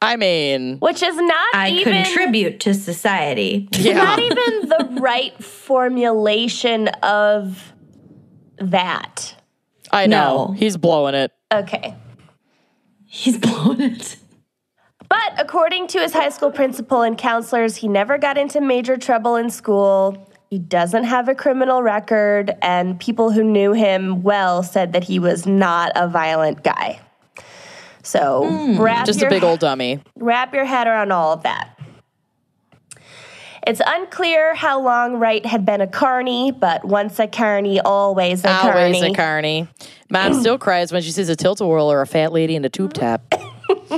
I mean, Which is not I even contribute to society. not even the right formulation of that. I know. No. He's blowing it. Okay. He's blown it. But according to his high school principal and counselors, he never got into major trouble in school. He doesn't have a criminal record, and people who knew him well said that he was not a violent guy. So hmm. wrap Just a big old dummy. wrap your head around all of that. It's unclear how long Wright had been a carney, but once a carney, always a Always carney. a carney. Mom still cries when she sees a tilt-a-whirl or a fat lady in a tube tap.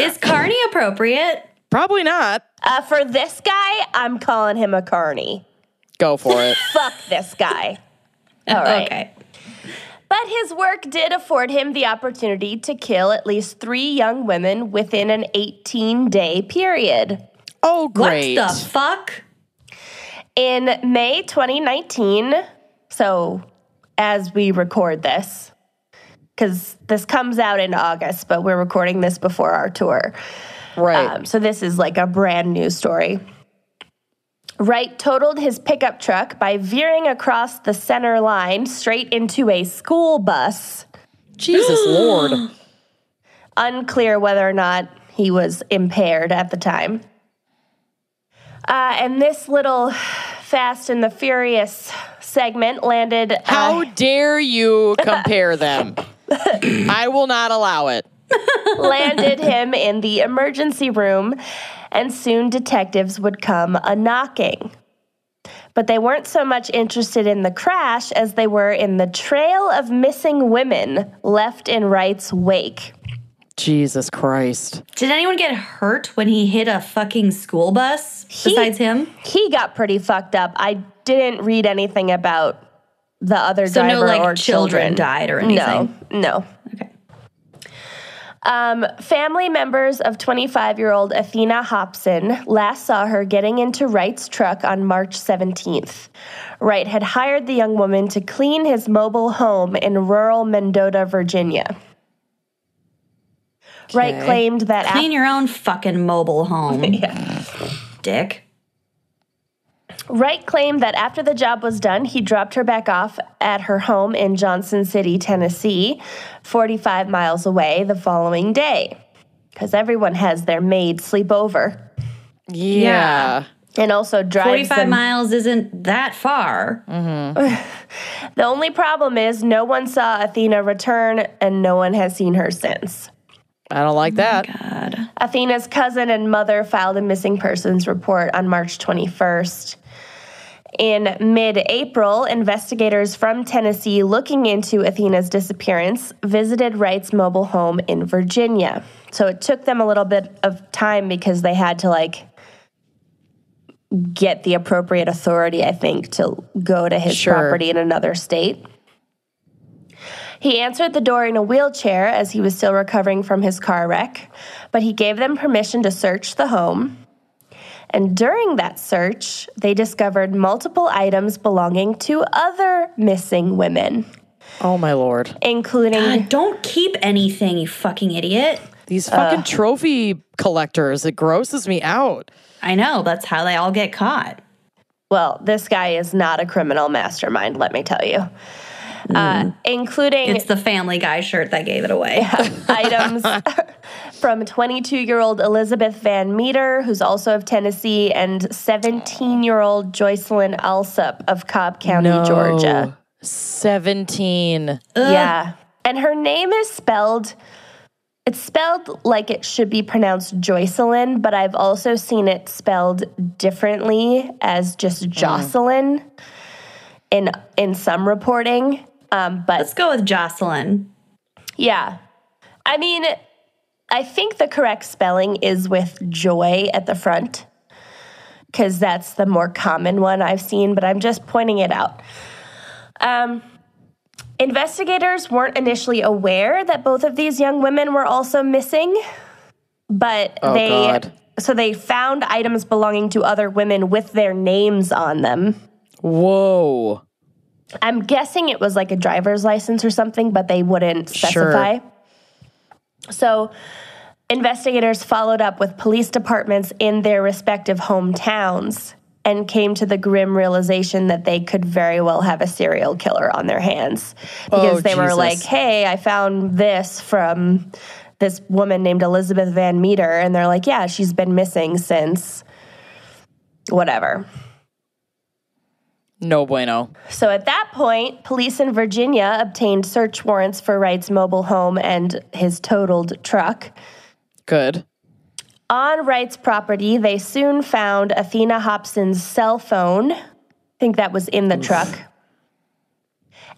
Is Carney appropriate? Probably not. uh, for this guy, I'm calling him a carney. Go for it. Fuck this guy. All right. Okay. But his work did afford him the opportunity to kill at least three young women within an 18 day period. Oh, great. What the fuck? In May 2019, so as we record this, because this comes out in August, but we're recording this before our tour. right. Um, so this is like a brand new story. Wright totaled his pickup truck by veering across the center line straight into a school bus. Jesus Lord. Unclear whether or not he was impaired at the time. Uh, and this little Fast and the Furious segment landed. uh, How dare you compare them? I will not allow it. landed him in the emergency room, and soon detectives would come a knocking. But they weren't so much interested in the crash as they were in the trail of missing women left in Wright's wake. Jesus Christ. Did anyone get hurt when he hit a fucking school bus besides him? He got pretty fucked up. I didn't read anything about the other So driver no like or children died or anything. No, no. Okay. Um, family members of 25 year old Athena Hobson last saw her getting into Wright's truck on March 17th. Wright had hired the young woman to clean his mobile home in rural Mendota, Virginia. Wright Okay. claimed that af- Clean your own fucking mobile home. Dick. Wright claimed that after the job was done, he dropped her back off at her home in Johnson City, Tennessee, 45 miles away the following day. Because everyone has their maid sleep over. Yeah. And also drives 45 them. miles isn't that far. The only problem is no one saw Athena return and no one has seen her since. I don't like oh that. God. Athena's cousin and mother filed a missing persons report on March 21st. In mid April, investigators from Tennessee looking into Athena's disappearance visited Wright's mobile home in Virginia. So it took them a little bit of time because they had to like get the appropriate authority, I think, to go to his Sure. property in another state. He answered the door in a wheelchair as he was still recovering from his car wreck, but he gave them permission to search the home. And during that search, they discovered multiple items belonging to other missing women, Oh my lord. including God, don't keep anything, you fucking idiot. These fucking uh. trophy collectors, it grosses me out. I know, that's how they all get caught. well, this guy is not a criminal mastermind, let me tell you. Uh, including It's the Family Guy shirt that gave it away. items from 22 year old Elizabeth Van Meter, who's also of Tennessee, and 17 year old Joycelyn Alsup of Cobb County, Georgia. 17. Yeah. And her name is spelled, it's spelled like it should be pronounced Joycelyn, but I've also seen it spelled differently as just Jocelyn in in some reporting. Um, but Let's go with Jocelyn. Yeah. I mean, I think the correct spelling is with joy at the front because that's the more common one I've seen, but I'm just pointing it out. Um, investigators weren't initially aware that both of these young women were also missing, but Oh, they. God. So they found items belonging to other women with their names on them. Whoa. I'm guessing it was like a driver's license or something, but they wouldn't Sure. specify. So, investigators followed up with police departments in their respective hometowns and came to the grim realization that they could very well have a serial killer on their hands oh, because Oh, they were like, "Hey, I found this from this woman named Elizabeth Van Meter," and they're like, "Yeah, she's been missing since whatever." No bueno. So at that point, police in Virginia obtained search warrants for Wright's mobile home and his totaled truck. Good. On Wright's property, they soon found Athena Hobson's cell phone. I think that was in the truck.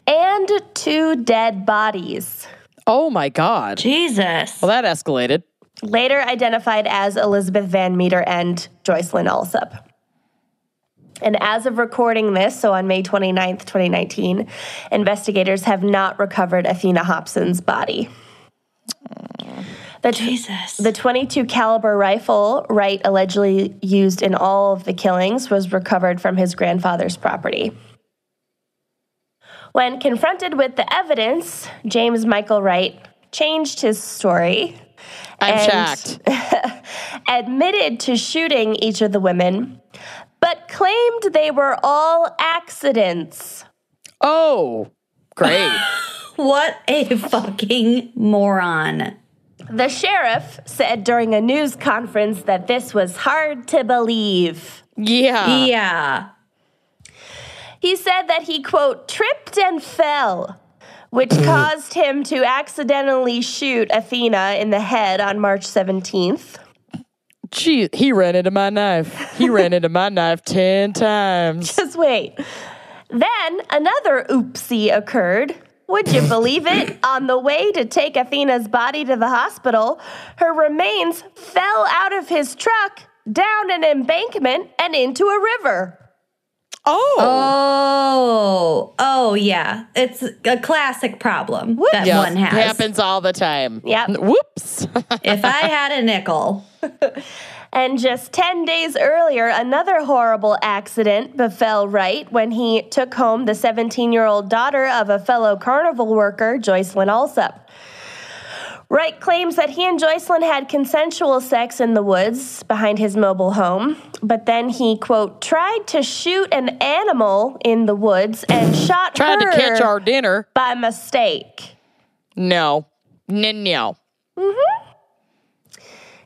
And two dead bodies, Oh my God. Jesus. Well, that escalated. later identified as Elizabeth Van Meter and Joycelyn Alsup. And as of recording this, so on May 29th, 2019, investigators have not recovered Athena Hobson's body. The, Jesus. the 22 caliber rifle Wright allegedly used in all of the killings was recovered from his grandfather's property. When confronted with the evidence, James Michael Wright changed his story I'm And- shocked. admitted to shooting each of the women, but claimed they were all accidents. Oh, great. what a fucking moron. The sheriff said during a news conference that this was hard to believe. yeah. yeah. He said that he, quote, tripped and fell, which mm. caused him to accidentally shoot Athena in the head on March 17th. Gee, he ran into my knife. He ran into my knife 10 times. Just wait. Then another oopsie occurred. Would you believe it? On the way to take Athena's body to the hospital, her remains fell out of his truck, down an embankment, and into a river. Oh. Oh, oh yeah. It's a classic problem that Yeah, one has. happens all the time. Yep. Whoops. If I had a nickel, And just 10 days earlier, another horrible accident befell Wright when he took home the 17 year old daughter of a fellow carnival worker, Joycelyn Alsup. Wright claims that he and Joycelyn had consensual sex in the woods behind his mobile home, but then he, quote, tried to shoot an animal in the woods and shot Tried to catch our dinner. by mistake. No. No, no.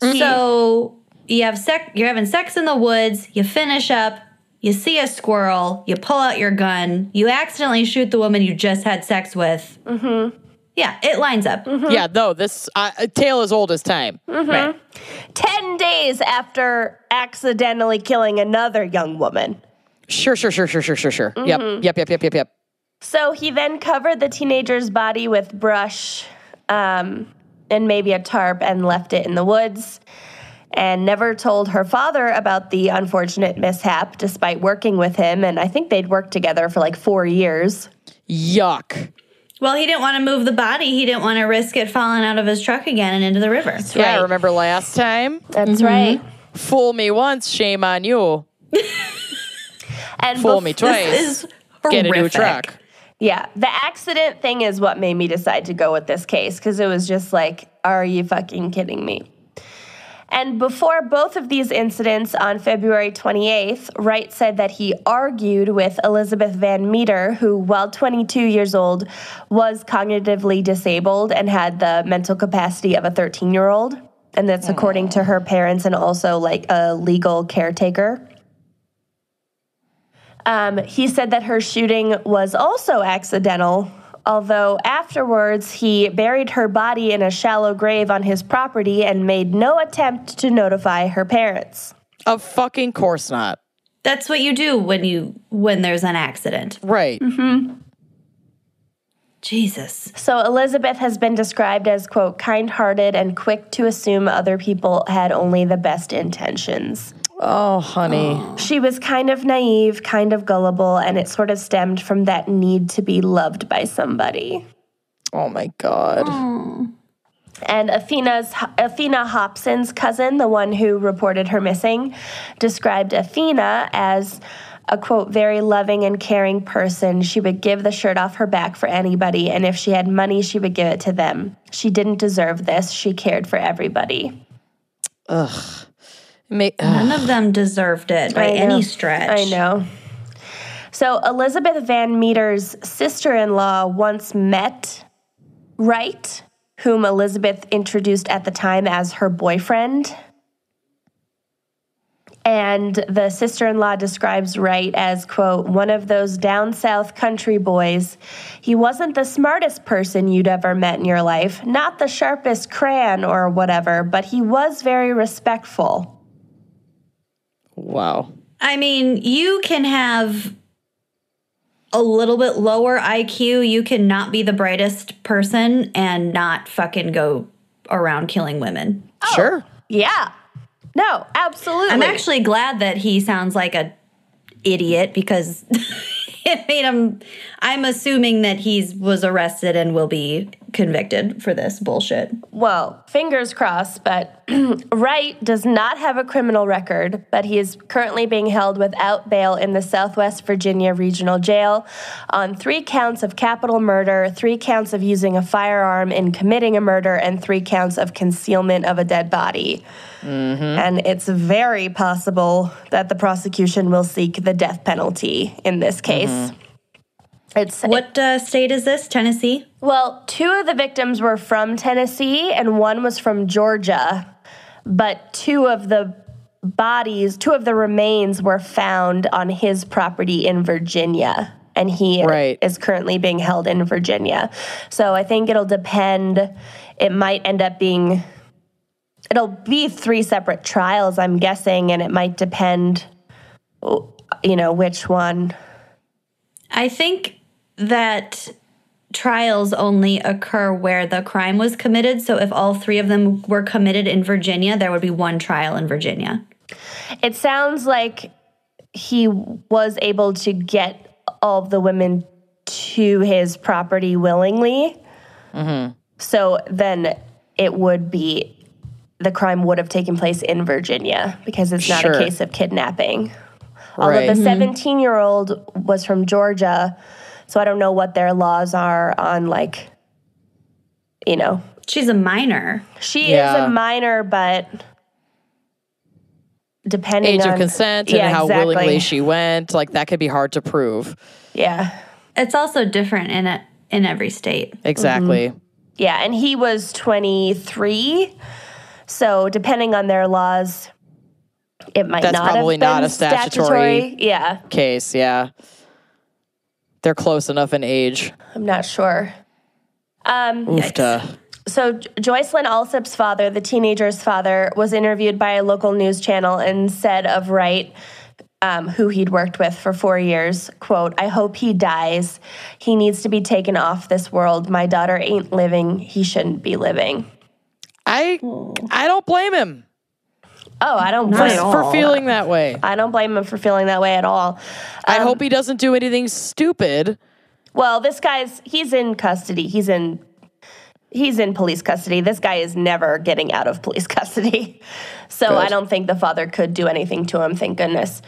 so you have sex. You're having sex in the woods. You finish up. You see a squirrel. You pull out your gun. You accidentally shoot the woman you just had sex with. Mm-hmm. Yeah, it lines up. Yeah, no, this uh, a tale as old as time. Right. 10 days after accidentally killing another young woman. Sure, sure, sure, sure, sure, sure, sure. Yep, yep, yep, yep, yep, yep. So he then covered the teenager's body with brush um, and maybe a tarp and left it in the woods. And never told her father about the unfortunate mishap, despite working with him. And I think they'd worked together for like four years. Yuck. Well, he didn't want to move the body. He didn't want to risk it falling out of his truck again and into the river. Yeah, Right. remember last time? That's mm-hmm. right. Fool me once, shame on you. And Fool bef- me twice, This is get a new truck. Yeah, the accident thing is what made me decide to go with this case because it was just like, are you fucking kidding me? And before both of these incidents on February 28th, Wright said that he argued with Elizabeth Van Meter, who, while 22 years old, was cognitively disabled and had the mental capacity of a 13 year old. And that's according to her parents and also like a legal caretaker. Um, he said that her shooting was also accidental, although afterwards he buried her body in a shallow grave on his property and made no attempt to notify her parents. Of fucking course not. That's what you do when you when there's an accident. Right. Mhm. Jesus. So Elizabeth has been described as, quote, kind hearted and quick to assume other people had only the best intentions. Oh, honey. She was kind of naive, kind of gullible, and it sort of stemmed from that need to be loved by somebody. Oh my God. Hmm. And Athena's Athena Hobson's cousin, the one who reported her missing, described Athena as a quote very loving and caring person. She would give the shirt off her back for anybody, and if she had money, she would give it to them. She didn't deserve this. She cared for everybody. Ma- None of them deserved it by any stretch. I know. So Elizabeth Van Meter's sister-in-law once met Wright, whom Elizabeth introduced at the time as her boyfriend. And the sister-in-law describes Wright as, quote, one of those down south country boys. He wasn't the smartest person you'd ever met in your life, not the sharpest crayon or whatever, but he was very respectful. Wow. I mean, you can have a little bit lower IQ. You can not be the brightest person and not fucking go around killing women. Oh, sure. Yeah. No, absolutely. I'm actually glad that he sounds like a idiot because it made him I'm assuming that he's was arrested and will be convicted for this bullshit. Well, fingers crossed, but Wright does not have a criminal record, but he is currently being held without bail in the Southwest Virginia Regional Jail on three counts of capital murder, three counts of using a firearm in committing a murder, and three counts of concealment of a dead body. Mm-hmm. And it's very possible that the prosecution will seek the death penalty in this case. Mm-hmm. It's What uh, state is this? Tennessee? well, two of the victims were from Tennessee and one was from Georgia, but two of the bodies, two of the remains were found on his property in Virginia. And he Right. is currently being held in Virginia. So I think it'll depend. It might end up being, it'll be three separate trials, I'm guessing, and it might depend, you know, which one. I think that trials only occur where the crime was committed. So if all three of them were committed in Virginia, there would be one trial in Virginia. It sounds like he was able to get all of the women to his property willingly. Mm-hmm. So then it would be the crime would have taken place in Virginia because it's not Sure. a case of kidnapping. Although the mm-hmm. 17 year old was from Georgia, so I don't know what their laws are on, like, you know, She's a minor. she is a minor, but depending Age on of consent Yeah, and how exactly. willingly she went, like that could be hard to prove. Yeah. It's also different in it in every state. Exactly. Mm-hmm. Yeah, and he was 23. So depending on their laws, it might That's not probably have been not a statutory- Yeah, Case, yeah. They're close enough in age. I'm not sure. Um, Oofta. so Joycelyn Alsup's father, the teenager's father, was interviewed by a local news channel and said of Wright, um, who he'd worked with for four years. Quote, I hope he dies. He needs to be taken off this world. My daughter ain't living. He shouldn't be living. I I don't blame him Oh, I don't for, blame for feeling that way. I don't blame him for feeling that way at all. I hope he doesn't do anything stupid. Well, this guy's he's in custody. He's in he's in police custody. This guy is never getting out of police custody. So Good. I don't think the father could do anything to him, thank goodness.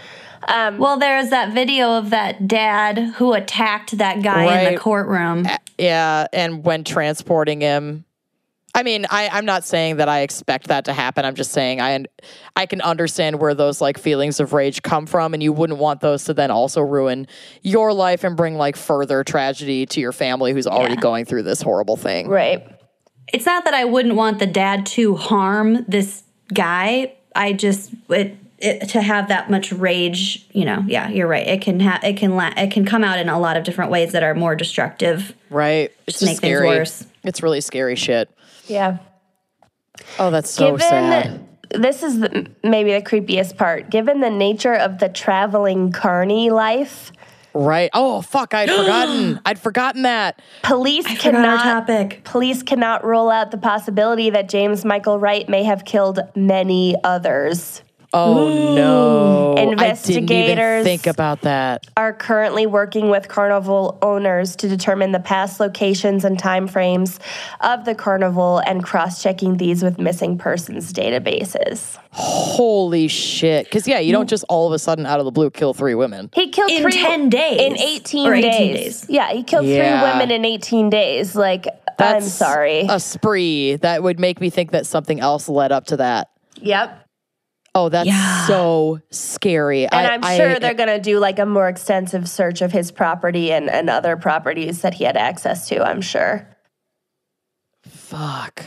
Um, Well, there's that video of that dad who attacked that guy in the courtroom. Yeah, and when transporting him, I mean, I, I'm not saying that I expect that to happen. I'm just saying I I can understand where those like feelings of rage come from, and you wouldn't want those to then also ruin your life and bring like further tragedy to your family who's already Yeah. going through this horrible thing. right. It's not that I wouldn't want the dad to harm this guy. I just it, it to have that much rage. You know, yeah, you're right. It can have it can la- it can come out in a lot of different ways that are more destructive. Right? It's make just things worse. It's really scary shit. Yeah. Oh, that's so Given sad. this is the, maybe the creepiest part. Given the nature of the traveling carny life, Right? Oh, fuck! I'd forgotten. I'd forgotten that. police forgot our cannot topic. police cannot rule out the possibility that James Michael Wright may have killed many others. Oh no! I didn't even Investigators- think about that. are currently working with carnival owners to determine the past locations and timeframes of the carnival and cross-checking these with missing persons databases. Holy shit! Because yeah, you don't just all of a sudden out of the blue kill three women. He killed In three 10 days. In 18, 18 days. days. Yeah, he killed Yeah. three women in 18 days. Like, I'm sorry. A spree that would make me think that something else led up to that. yep. Oh, that's Yeah. so scary. And I, am sure they're going to do like a more extensive search of his property and, and other properties that he had access to, I'm sure. fuck.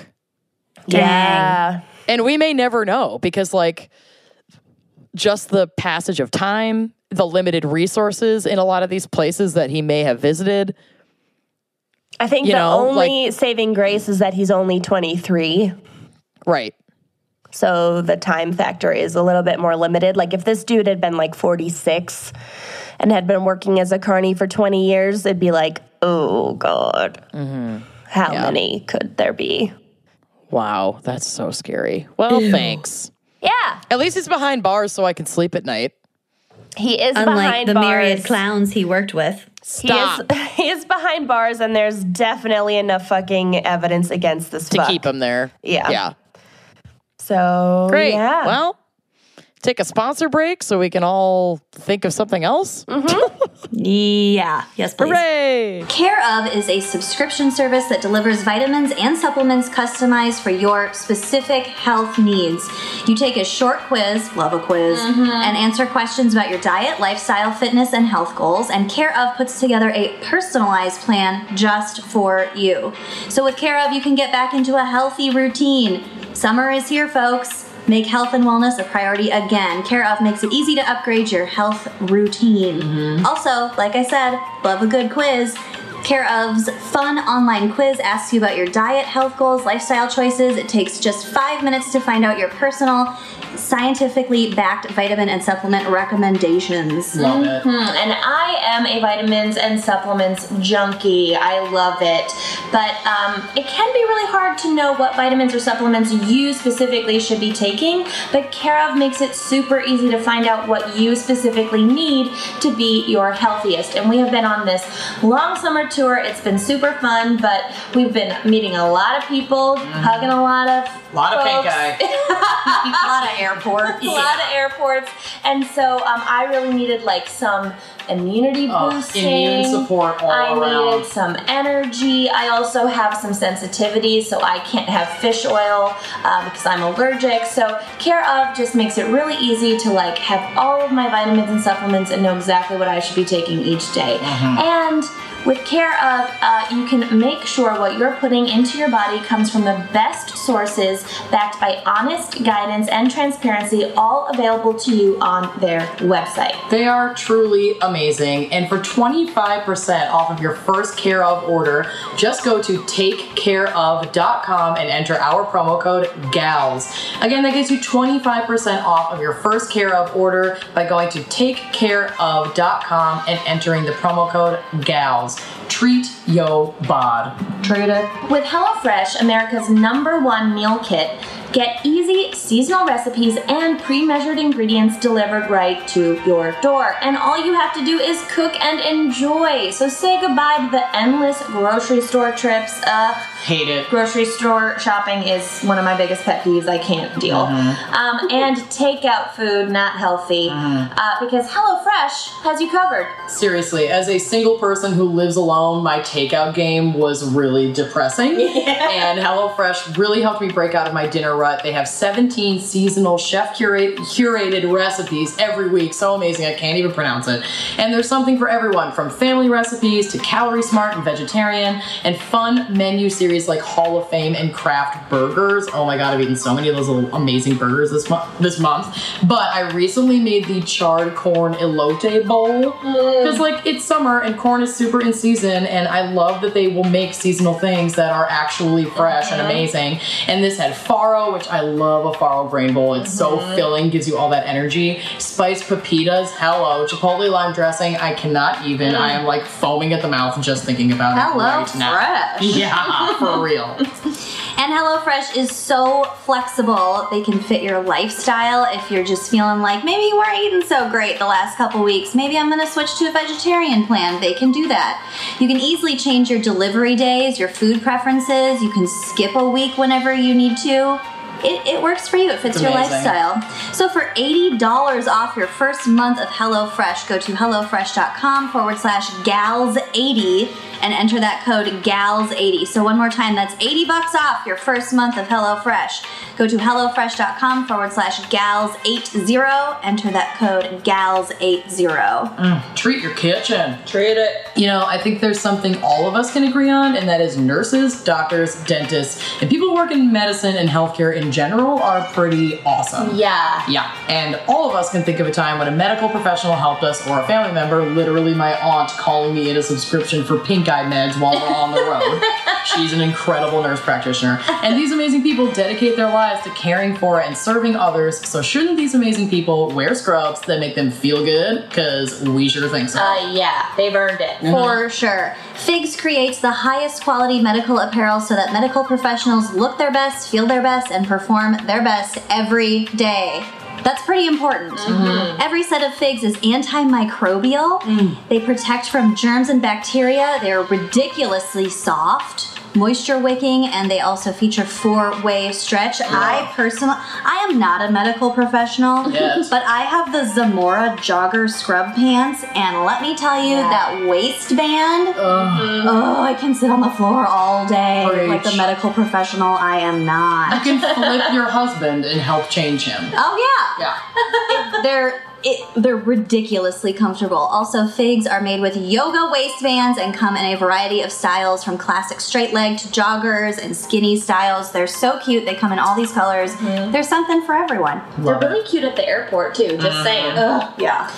Yeah. And we may never know because, like, just the passage of time, the limited resources in a lot of these places that he may have visited. I think the know, only saving grace is that he's only 23. Right. So the time factor is a little bit more limited. Like if this dude had been like 46 and had been working as a carny for 20 years, it'd be like, oh God. Mm-hmm. How Yeah. many could there be? Wow. That's so scary. Well, thanks. Yeah. At least he's behind bars so I can sleep at night. He is Unlike behind the bars. myriad clowns he worked with. Stop. He is, he is behind bars, and there's definitely enough fucking evidence against this to fuck. keep him there. Yeah. Yeah. So Great. Yeah. Well, take a sponsor break so we can all think of something else. Mm-hmm. Yeah. Yes, please. Hooray! Care of is a subscription service that delivers vitamins and supplements customized for your specific health needs. You take a short quiz, love a quiz, and answer questions about your diet, lifestyle, fitness, and health goals. And Care of puts together a personalized plan just for you. So with Care of, you can get back into a healthy routine. Summer is here, folks. Make health and wellness a priority again. Care of makes it easy to upgrade your health routine. Mm-hmm. Also, like I said, love a good quiz. Care of's fun online quiz asks you about your diet, health goals, lifestyle choices. It takes just five minutes to find out your personal, scientifically backed vitamin and supplement recommendations. Love it. Hmm, and I am a vitamins and supplements junkie. I love it. But um, it can be really hard to know what vitamins or supplements you specifically should be taking. But Care of makes it super easy to find out what you specifically need to be your healthiest. And we have been on this long summer tour. It's been super fun, but we've been meeting a lot of people, hugging a lot of A lot of pink eye. a lot of airports. a lot of airports, and so um, I really needed like some immunity Oh, boosting. immune support all I around. needed some energy. I also have some sensitivities, so I can't have fish oil uh, because I'm allergic. So Care of just makes it really easy to like have all of my vitamins and supplements and know exactly what I should be taking each day. Mm-hmm. And With Care of, uh, you can make sure what you're putting into your body comes from the best sources, backed by honest guidance and transparency, all available to you on their website. They are truly amazing. And for 25% off of your first Care of order, just go to takecareof.com and enter our promo code GALS. Again, that gets you 25% off of your first Care of order by going to takecareof.com and entering the promo code GALS. Treat yo bod. Treat it. With HelloFresh, America's number one meal kit, get easy seasonal recipes and pre measured ingredients delivered right to your door. And all you have to do is cook and enjoy. So say goodbye to the endless grocery store trips. Uh, Hate it. grocery store shopping is one of my biggest pet peeves. I can't deal. Um, and takeout food, not healthy, uh, because HelloFresh has you covered. Seriously, as a single person who lives alone, my takeout game was really depressing. And HelloFresh really helped me break out of my dinner rut. They have 17 seasonal chef curate, curated recipes every week. So amazing, I can't even pronounce it. And there's something for everyone from family recipes to calorie smart and vegetarian, and fun menu series like Hall of Fame and craft burgers. Oh my god, I've eaten so many of those little amazing burgers this month. This month, but I recently made the charred corn elote bowl mm. because like it's summer and corn is super in season, and I love that they will make seasonal things that are actually fresh and uh-huh. amazing. And this had farro, which I love a farro grain bowl. It's so mm-hmm. filling, gives you all that energy. Spiced pepitas, hello, chipotle lime dressing. I cannot even. I am like foaming at the mouth just thinking about it Hello right now. Fresh. Yeah, for real. And HelloFresh is so flexible. They can fit your lifestyle if you're just feeling like maybe you weren't eating so great the last couple weeks. Maybe I'm gonna switch to a vegetarian plan. They can do that. You can easily change your delivery days, your food preferences. You can skip a week whenever you need to. It, it works for you. It fits your lifestyle. So for $80 off your first month of HelloFresh, go to HelloFresh.com forward slash gals80 and enter that code gals80. So one more time, that's 80 bucks off your first month of HelloFresh. Go to HelloFresh.com forward slash gals80, enter that code gals80. Mm, treat your kitchen. Treat it. You know, I think there's something all of us can agree on, and that is nurses, doctors, dentists, and people who work in medicine and healthcare in general are pretty awesome. Yeah. Yeah, and all of us can think of a time when a medical professional helped us or a family member, literally my aunt calling me in a subscription for pink eye meds while we're on the road. She's an incredible nurse practitioner. And these amazing people dedicate their lives to caring for and serving others, so shouldn't these amazing people wear scrubs that make them feel good? Because we sure think so. Uh, yeah, they've earned it. For sure. Figs creates the highest quality medical apparel so that medical professionals look their best, feel their best, and perform their best every day. That's pretty important. Mm-hmm. Every set of figs is antimicrobial. Mm. They protect from germs and bacteria. They're ridiculously soft, moisture wicking, and they also feature four-way stretch. I personally, I am not a medical professional, Yes. but I have the Zamora jogger scrub pants, and let me tell you, that waistband. Oh, I can sit on the floor all day like the medical professional. I am not. You can flip your husband and help change him. Oh yeah, Yeah. they're it, they're ridiculously comfortable. Also, figs are made with yoga waistbands and come in a variety of styles, from classic straight leg to joggers and skinny styles. They're so cute. They come in all these colors. There's something for everyone. They're really cute at the airport too, just saying. Yeah.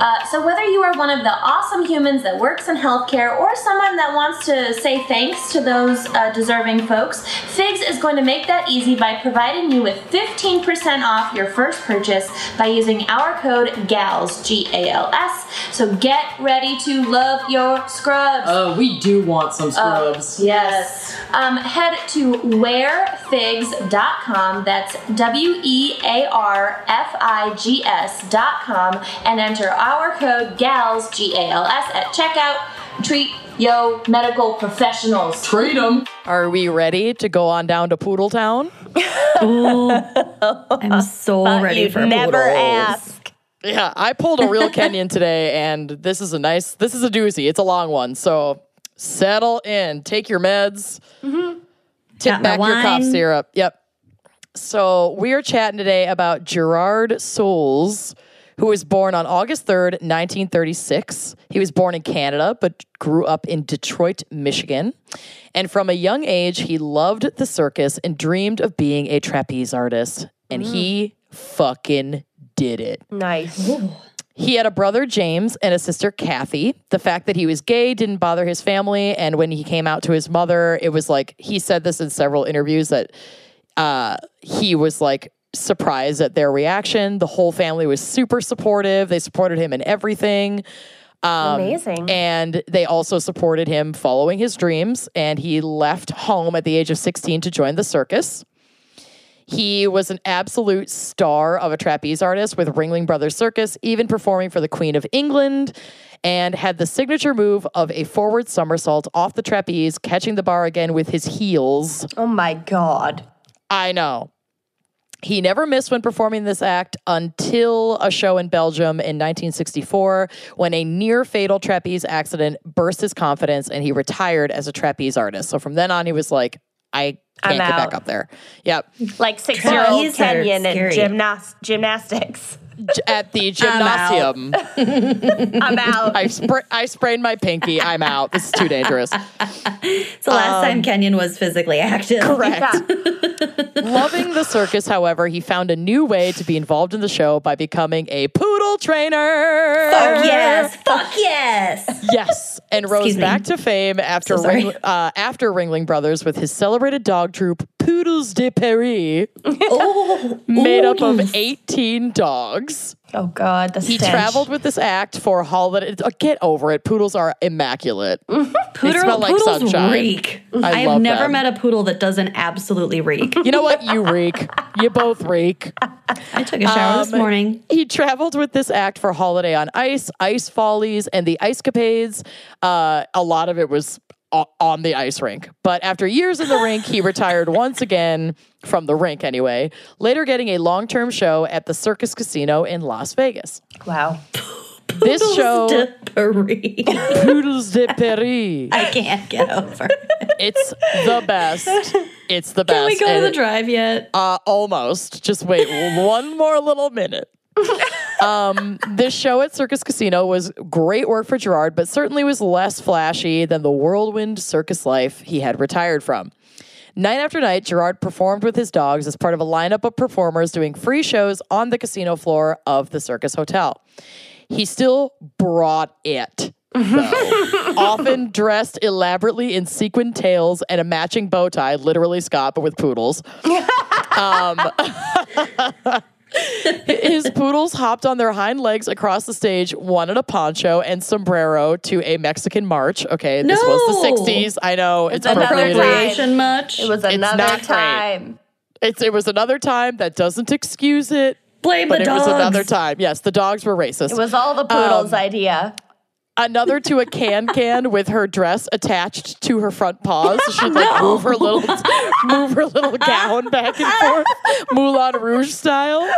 Uh, so whether you are one of the awesome humans that works in healthcare or someone that wants to say thanks to those uh, deserving folks, Figs is going to make that easy by providing you with 15% off your first purchase by using our code GALS, G-A-L-S. So get ready to love your scrubs. Uh, we do want some scrubs. Yes. Um, head to wearfigs.com. That's W E A R F I G S.com and enter our code GALS, G A L S, at checkout. Treat yo medical professionals. Treat them. Are we ready to go on down to Poodle Town? I'm so ready You'd for never poodles. ask. Yeah, I pulled a real Kenyon today, and this is a nice, this is a doozy. It's a long one, so settle in, take your meds, mm-hmm. tip Got back your cough syrup. Yep. So we are chatting today about Gerard Soules, who was born on August 3rd, 1936. He was born in Canada, but grew up in Detroit, Michigan. And from a young age, he loved the circus and dreamed of being a trapeze artist. And he mm. fucking did it. Nice. He had a brother, James, and a sister, Kathy. The fact that he was gay didn't bother his family. And when he came out to his mother, it was like, he said this in several interviews that uh, he was like surprised at their reaction. The whole family was super supportive. They supported him in everything. Um, Amazing. And they also supported him following his dreams. And he left home at the age of 16 to join the circus. He was an absolute star of a trapeze artist with Ringling Brothers Circus, even performing for the Queen of England, and had the signature move of a forward somersault off the trapeze, catching the bar again with his heels. Oh my god. I know. He never missed when performing this act until a show in Belgium in 1964 when a near fatal trapeze accident burst his confidence and he retired as a trapeze artist. So from then on, he was like, I I'm can't get back up there. Yep. Like six year old Kenyon and scary. gymnas- gymnastics. J- At the gymnasium, I'm out. I, spra- I sprained my pinky. I'm out. This is too dangerous. It's the last time Kenyon was physically active. Correct. Loving the circus, however, he found a new way to be involved in the show by becoming a poodle trainer. Fuck yes. Fuck yes. Yes, and rose Excuse me. back to fame after So. Ring, uh, after Ringling Brothers with his celebrated dog troupe Poodles de Paris, Oh, made up of 18 dogs. oh god, the He stench. traveled with this act for holiday. uh, Get over it. Poodles are immaculate. Poodle, smell like poodles sunshine. reek. I I, have never them. met a poodle that doesn't absolutely reek. You know what? You reek. You both reek. I took a shower this Um, morning. He traveled with this act for Holiday on Ice, Ice Follies, and the Ice Capades. Uh, a lot of it was on the ice rink. But after years in the rink, he retired once again from the rink anyway, later getting a long term show at the Circus Casino in Las Vegas. Wow. This show, De Paris. Poodles de Paris, I can't get over. it. it's the best. It's the best. Can we go to the drive yet? Uh, almost. Just wait one more little minute. um, this show at Circus Casino was great work for Gerard, but certainly was less flashy than the whirlwind circus life he had retired from. Night after night, Gerard performed with his dogs as part of a lineup of performers doing free shows on the casino floor of the Circus Hotel. He still brought it. though. Often dressed elaborately in sequin tails and a matching bow tie, literally Scott, but with poodles. Um, his poodles hopped on their hind legs across the stage, one in a poncho and sombrero to a Mexican march. Okay, this was the 60s. I know it's another appropriated. time. Appropriation much? It was It's another not great. time. It's, it was another time that doesn't excuse it, Blame but the it dogs. was another time. Yes, the dogs were racist. It was all the poodles' Um, idea. Another to a can can with her dress attached to her front paws. So she'd like move her little move her little gown back and forth, Moulin Rouge style.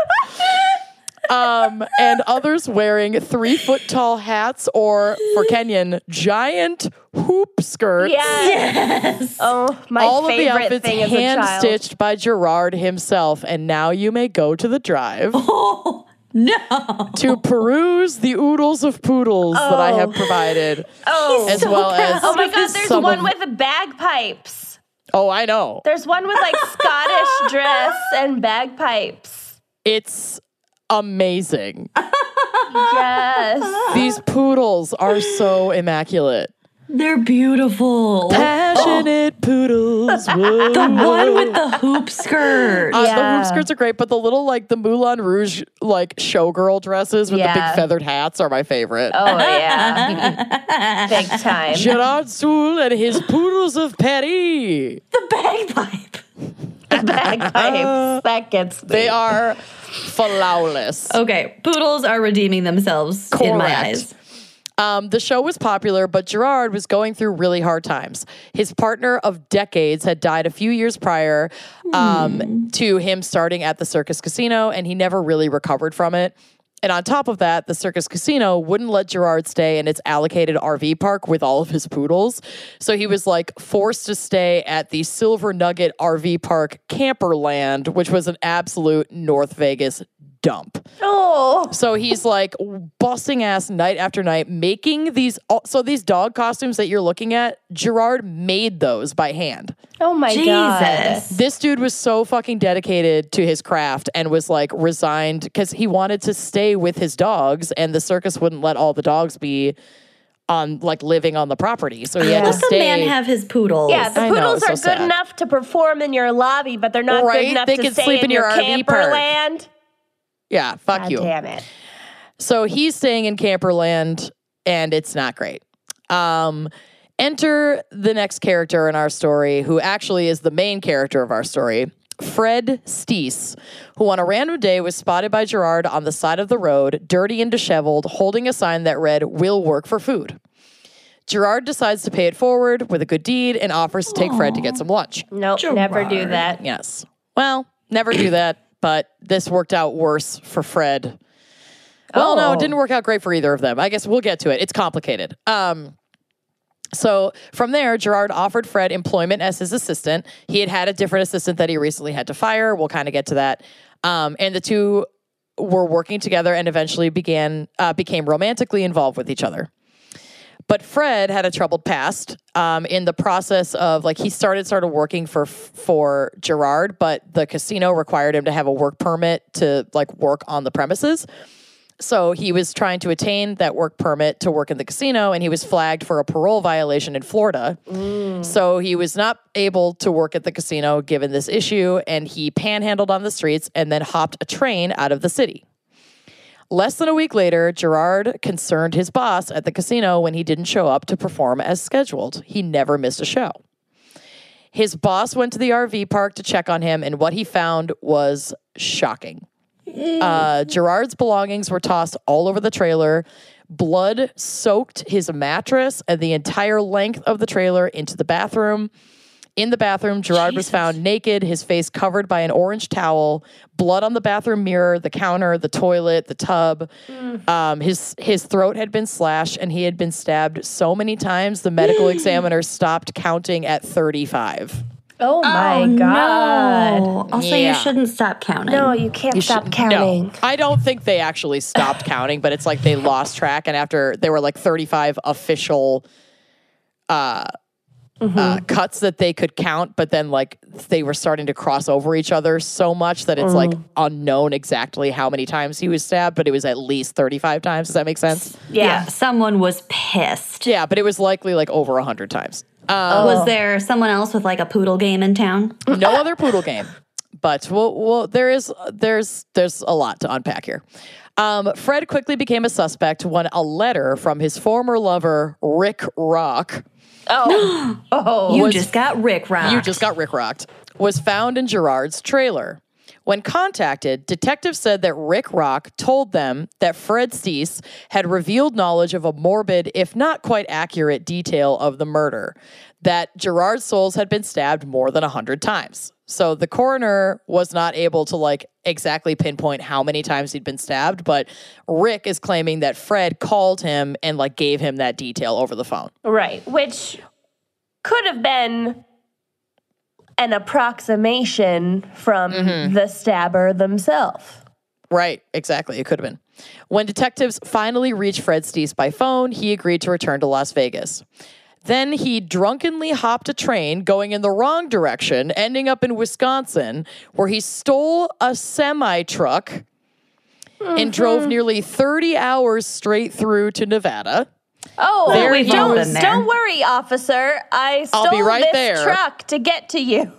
Um, and others wearing three foot tall hats or for Kenyon, giant hoop skirts. Yes. Oh, my All of the favorite outfits thing as hand stitched by Gerard himself. And now you may go to the drive Oh, no. to peruse the oodles of poodles that I have oh. provided. Oh. as so well as Oh my god, there's some one of- with bagpipes. Oh, I know. There's one with like Scottish dress and bagpipes. It's amazing. Yes. These poodles are so immaculate. They're beautiful. Passionate poodles. Whoa. The one with the hoop skirt. Uh, The hoop skirts are great, but the little like the Moulin Rouge like showgirl dresses with the big feathered hats are my favorite. Oh yeah. Big time. Gerard Soul and his poodles of Paris. the bagpipe. The bagpipes. That gets me. They are flawless. Okay, poodles are redeeming themselves in my eyes. Um, the show was popular, but Gerard was going through really hard times. His partner of decades had died a few years prior um, to him starting at the Circus Casino, and he never really recovered from it. And on top of that, the Circus Casino wouldn't let Gerard stay in its allocated RV park with all of his poodles. So he was like forced to stay at the Silver Nugget RV Park Camperland, which was an absolute North Vegas dump. Oh, So he's like busting ass night after night, making these. Uh, so these dog costumes that you're looking at, Gerard made those by hand. oh my god. This dude was so fucking dedicated to his craft and was like resigned because he wanted to stay with his dogs, and the circus wouldn't let all the dogs be on like living on the property. So he had to Let the stay. man have his poodles. Yeah, the I know, poodles so are good sad. enough to perform in your lobby, but they're not Right? good enough They to can stay sleep in in your your RV camper park. land. Yeah, fuck God you. damn it. So he's staying in Camperland and it's not great. Um, enter the next character in our story, who actually is the main character of our story. Fred Steese, who on a random day was spotted by Gerard on the side of the road, dirty and disheveled, holding a sign that read, Will work for food. Gerard decides to pay it forward with a good deed and offers to take Fred to get some lunch. Nope, never do that. Yes. Well, never do that, but this worked out worse for Fred. Well, no, Oh. it didn't work out great for either of them. I guess we'll get to it. It's complicated. Um, so from there, Gerard offered Fred employment as his assistant. He had had a different assistant that he recently had to fire. We'll kind of get to that. Um, and the two were working together and eventually began uh, became romantically involved with each other. But Fred had a troubled past. Um, in the process of like he started started working for for Gerard, but the casino required him to have a work permit to like work on the premises. So he was trying to attain that work permit to work in the casino, and he was flagged for a parole violation in Florida. So he was not able to work at the casino given this issue, and he panhandled on the streets and then hopped a train out of the city. Less than a week later, Gerard concerned his boss at the casino when he didn't show up to perform as scheduled. He never missed a show. His boss went to the RV park to check on him, and what he found was shocking. Uh, Gerard's belongings were tossed all over the trailer. Blood soaked his mattress and the entire length of the trailer into the bathroom. In the bathroom, Gerard was found naked, his face covered by an orange towel, blood on the bathroom mirror, the counter, the toilet, the tub. Um, his his throat had been slashed, and he had been stabbed so many times the medical examiner stopped counting at thirty five. Oh my god. No. Also, Yeah. you shouldn't stop counting. No, you can't stop should- counting. No, I don't think they actually stopped counting, but it's like they lost track, and after there were like 35 official uh, uh, cuts that they could count, but then like they were starting to cross over each other so much that it's like unknown exactly how many times he was stabbed, but it was at least 35 times. Does that make sense? Yeah. Yeah. someone was pissed. Yeah, but it was likely like over 100 times. Um, Was there someone else with like a poodle game in town? no other poodle game but well, well there is there's there's a lot to unpack here um, fred quickly became a suspect when a letter from his former lover rick rock Oh. oh. You Was- just got Rick rocked. you just got rick rocked was found in gerard's trailer when contacted, detectives said that Rick Rock told them that Fred Steese had revealed knowledge of a morbid, if not quite accurate, detail of the murder that Gerard Soules had been stabbed more than 100 times. So the coroner was not able to like exactly pinpoint how many times he'd been stabbed, but Rick is claiming that Fred called him and like gave him that detail over the phone. Right, which could have been an approximation from Mm-hmm. the stabber themselves. Right, exactly. It could have been. When detectives finally reached Fred Steese by phone, he agreed to return to Las Vegas. Then he drunkenly hopped a train going in the wrong direction, ending up in Wisconsin, where he stole a semi truck and mm-hmm. drove nearly 30 hours straight through to Nevada. Oh, There wait, he don't, was. don't worry, officer. I stole I'll be right this there. truck to get to you.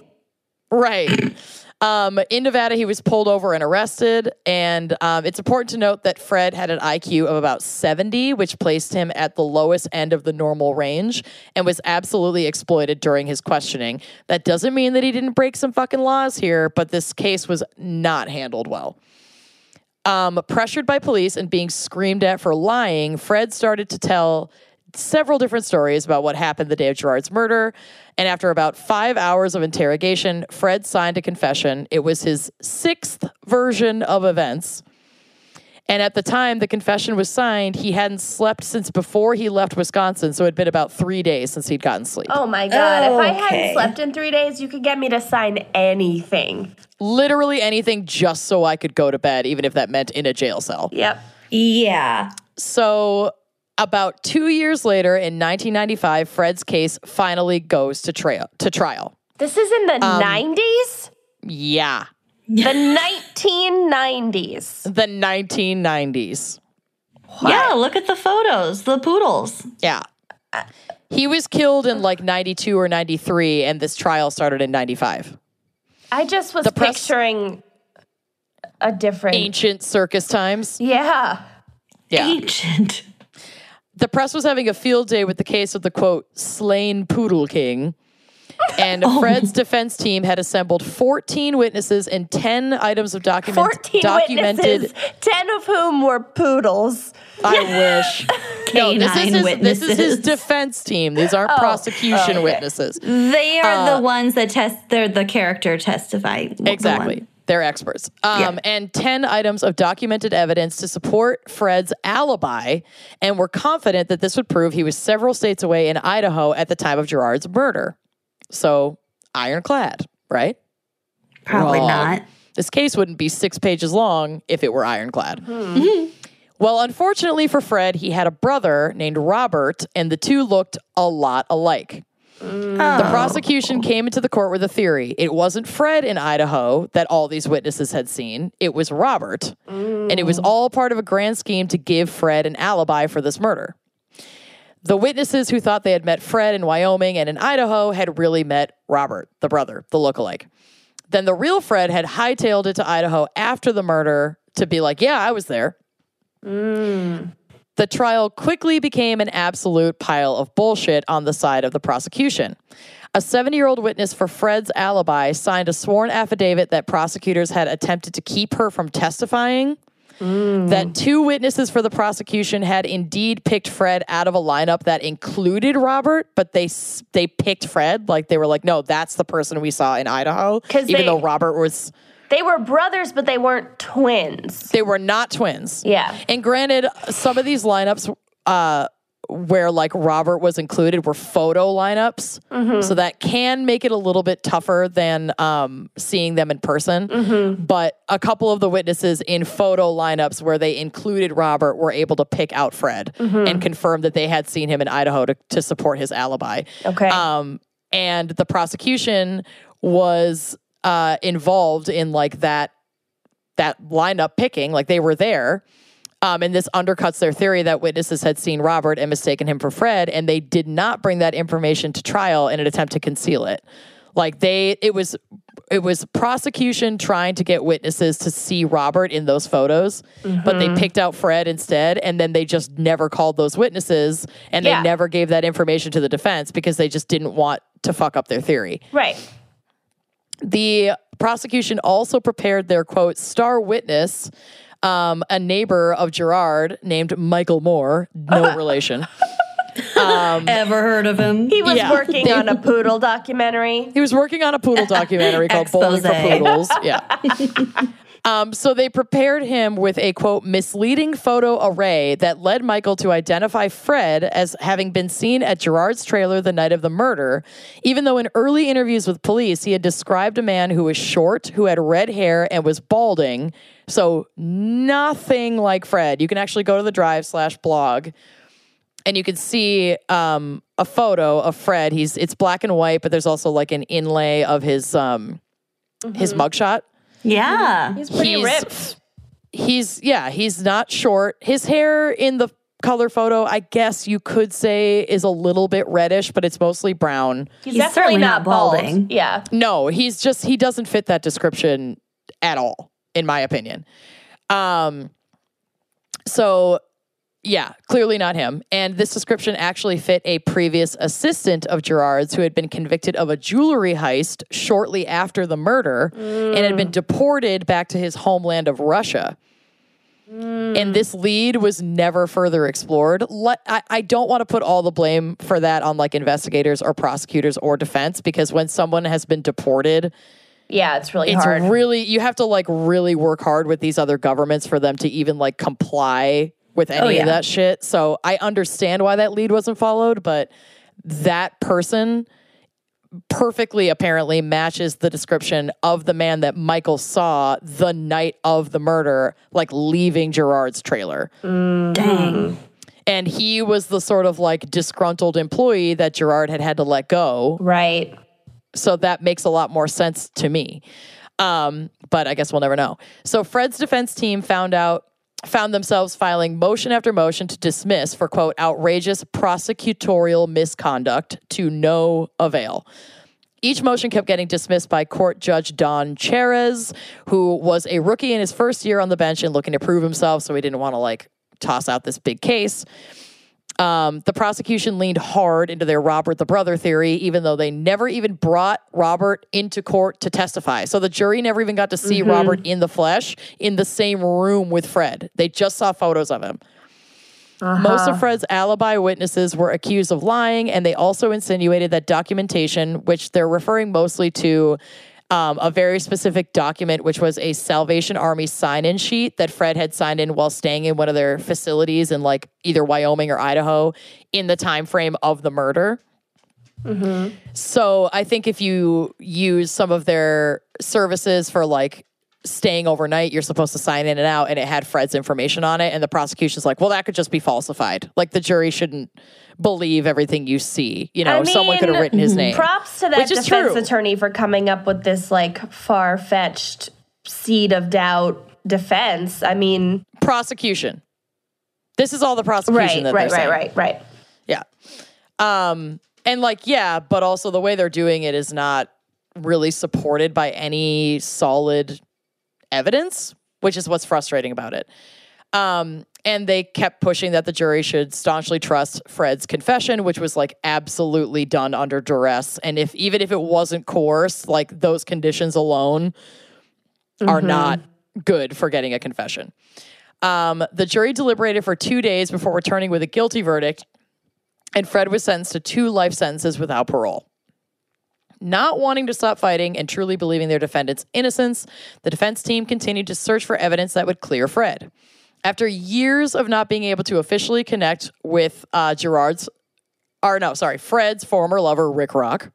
Right. Um, in Nevada, he was pulled over and arrested. And um, it's important to note that Fred had an IQ of about 70, which placed him at the lowest end of the normal range and was absolutely exploited during his questioning. That doesn't mean that he didn't break some fucking laws here, but this case was not handled well. Um, pressured by police and being screamed at for lying, Fred started to tell several different stories about what happened the day of Gerard's murder. And after about five hours of interrogation, Fred signed a confession. It was his sixth version of events. And at the time the confession was signed, he hadn't slept since before he left Wisconsin. So it had been about three days since he'd gotten sleep. Oh my god! If I hadn't slept in three days, you could get me to sign anything. Literally anything just so I could go to bed, even if that meant in a jail cell. Yep. Yeah. So, about two years later, in 1995, Fred's case finally goes to trial. To trial. This is in the um, nineties. Yeah, The nineteen nineties. the 1990s. Yeah, look at the photos, the poodles. Yeah, he was killed in like 92 or 93, and this trial started in 95. I just was The press- picturing a different. Ancient circus times. Yeah. Yeah, Ancient. The press was having a field day with the case of the quote slain poodle king. And Fred's defense team had assembled 14 witnesses and 10 items of document, Fourteen documented witnesses, ten of whom were poodles. I wish. no, this is, his, this is his defense team. These aren't prosecution witnesses. They are Uh, the ones that test. They're the character testify. Exactly. They're experts. Um, And 10 items of documented evidence to support Fred's alibi, and were confident that this would prove he was several states away in Idaho at the time of Gerard's murder. So, ironclad, right? Probably Wrong. not. This case wouldn't be six pages long if it were ironclad. Well, unfortunately for Fred, he had a brother named Robert, and the two looked a lot alike. The oh. prosecution came into the court with a theory. It wasn't Fred in Idaho that all these witnesses had seen, it was Robert. And it was mm. all part of a grand scheme to give Fred an alibi for this murder. The witnesses who thought they had met Fred in Wyoming and in Idaho had really met Robert, the brother, the lookalike. Then the real Fred had hightailed it to Idaho after the murder to be like, yeah, I was there. Mm. The trial quickly became an absolute pile of bullshit on the side of the prosecution. A 70 year old witness for Fred's alibi signed a sworn affidavit that prosecutors had attempted to keep her from testifying. Mm. That two witnesses for the prosecution had indeed picked Fred out of a lineup that included Robert, but they they picked Fred. Like they were like, no, that's the person we saw in Idaho. even they- though Robert was They were brothers, but they weren't twins. they were not twins. Yeah. And granted, some of these lineups uh where like Robert was included were photo lineups. So that can make it a little bit tougher than um seeing them in person. But a couple of the witnesses in photo lineups where they included Robert were able to pick out Fred and confirm that they had seen him in Idaho to, to support his alibi. Okay. Um, and the prosecution was uh, involved in like that that lineup picking, like they were there. Um, and this undercuts their theory that witnesses had seen Robert and mistaken him for Fred, and they did not bring that information to trial in an attempt to conceal it. Like they, it was, it was prosecution trying to get witnesses to see Robert in those photos, but they picked out Fred instead, and then they just never called those witnesses, and Yeah. they never gave that information to the defense because they just didn't want to fuck up their theory. Right. The prosecution also prepared their quote star witness, um, a neighbor of Gerard named Michael Moore, no relation. Ever heard of him? He was Yeah. working on a poodle documentary. He was working on a poodle documentary called Bowling for Poodles. Yeah. Um, so they prepared him with a quote misleading photo array that led Michael to identify Fred as having been seen at Gerard's trailer the night of the murder, even though in early interviews with police he had described a man who was short, who had red hair, and was balding. So nothing like Fred. You can actually go to the drive slash blog and you can see um, a photo of Fred. He's it's black and white, but there's also like an inlay of his um, his mugshot. Yeah. He's pretty He's- ripped. He's yeah, he's not short. His hair in the color photo, I guess you could say, is a little bit reddish, but it's mostly brown. He's, He's definitely certainly not not bald. balding. Yeah. No, he's just he doesn't fit that description at all, in my opinion. Um so yeah, clearly not him. And this description actually fit a previous assistant of Gerard's who had been convicted of a jewelry heist shortly after the murder and had been mm. deported back to his homeland of Russia. Mm. And this lead was never further explored. Let, I, I don't want to put all the blame for that on like investigators or prosecutors or defense because when someone has been deported, Yeah, it's really it's hard. really you have to like really work hard with these other governments for them to even like comply with any Oh, yeah. of that shit. So I understand why that lead wasn't followed, but that person perfectly apparently matches the description of the man that Michael saw the night of the murder, like leaving Gerard's trailer. Dang. And he was the sort of like disgruntled employee that Gerard had had to let go. right. So that makes a lot more sense to me. Um, but I guess we'll never know. So Fred's defense team found out found themselves filing motion after motion to dismiss for quote outrageous prosecutorial misconduct to no avail. Each motion kept getting dismissed by court judge Don Chairez, who was a rookie in his first year on the bench and looking to prove himself, so he didn't want to like toss out this big case. Um, the prosecution leaned hard into their Robert the brother theory, even though they never even brought Robert into court to testify. So the jury never even got to see Robert in the flesh in the same room with Fred. They just saw photos of him. Most of Fred's alibi witnesses were accused of lying, and they also insinuated that documentation, which they're referring mostly to um, a very specific document, which was a Salvation Army sign in sheet that Fred had signed in while staying in one of their facilities in like either Wyoming or Idaho in the time frame of the murder. So I think if you use some of their services for like staying overnight, you're supposed to sign in and out, and it had Fred's information on it, and the prosecution's like, well, that could just be falsified. Like the jury shouldn't believe everything you see. You know, I someone could have written his name. Props to that defense true. attorney for coming up with this like far fetched seed of doubt defense. I mean, prosecution. This is all the prosecution right, that right, they're right, saying. right, right. Yeah. Um, and like, yeah, but also the way they're doing it is not really supported by any solid evidence, which is what's frustrating about it. Um, and they kept pushing that the jury should staunchly trust Fred's confession, which was like absolutely done under duress. And if even if it wasn't coerced, like those conditions alone are not good for getting a confession. Um, the jury deliberated for two days before returning with a guilty verdict, and Fred was sentenced to two life sentences without parole. Not wanting to stop fighting and truly believing their defendant's innocence, the defense team continued to search for evidence that would clear Fred. After years of not being able to officially connect with uh, Gerard's, or no, sorry, Fred's former lover, Rick Rock,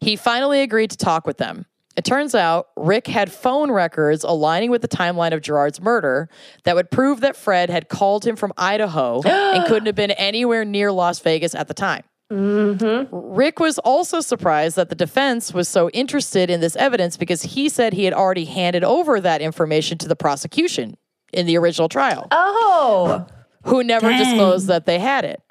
he finally agreed to talk with them. It turns out Rick had phone records aligning with the timeline of Gerard's murder that would prove that Fred had called him from Idaho and couldn't have been anywhere near Las Vegas at the time. Rick was also surprised that the defense was so interested in this evidence because he said he had already handed over that information to the prosecution in the original trial Oh, who never Dang. disclosed that they had it.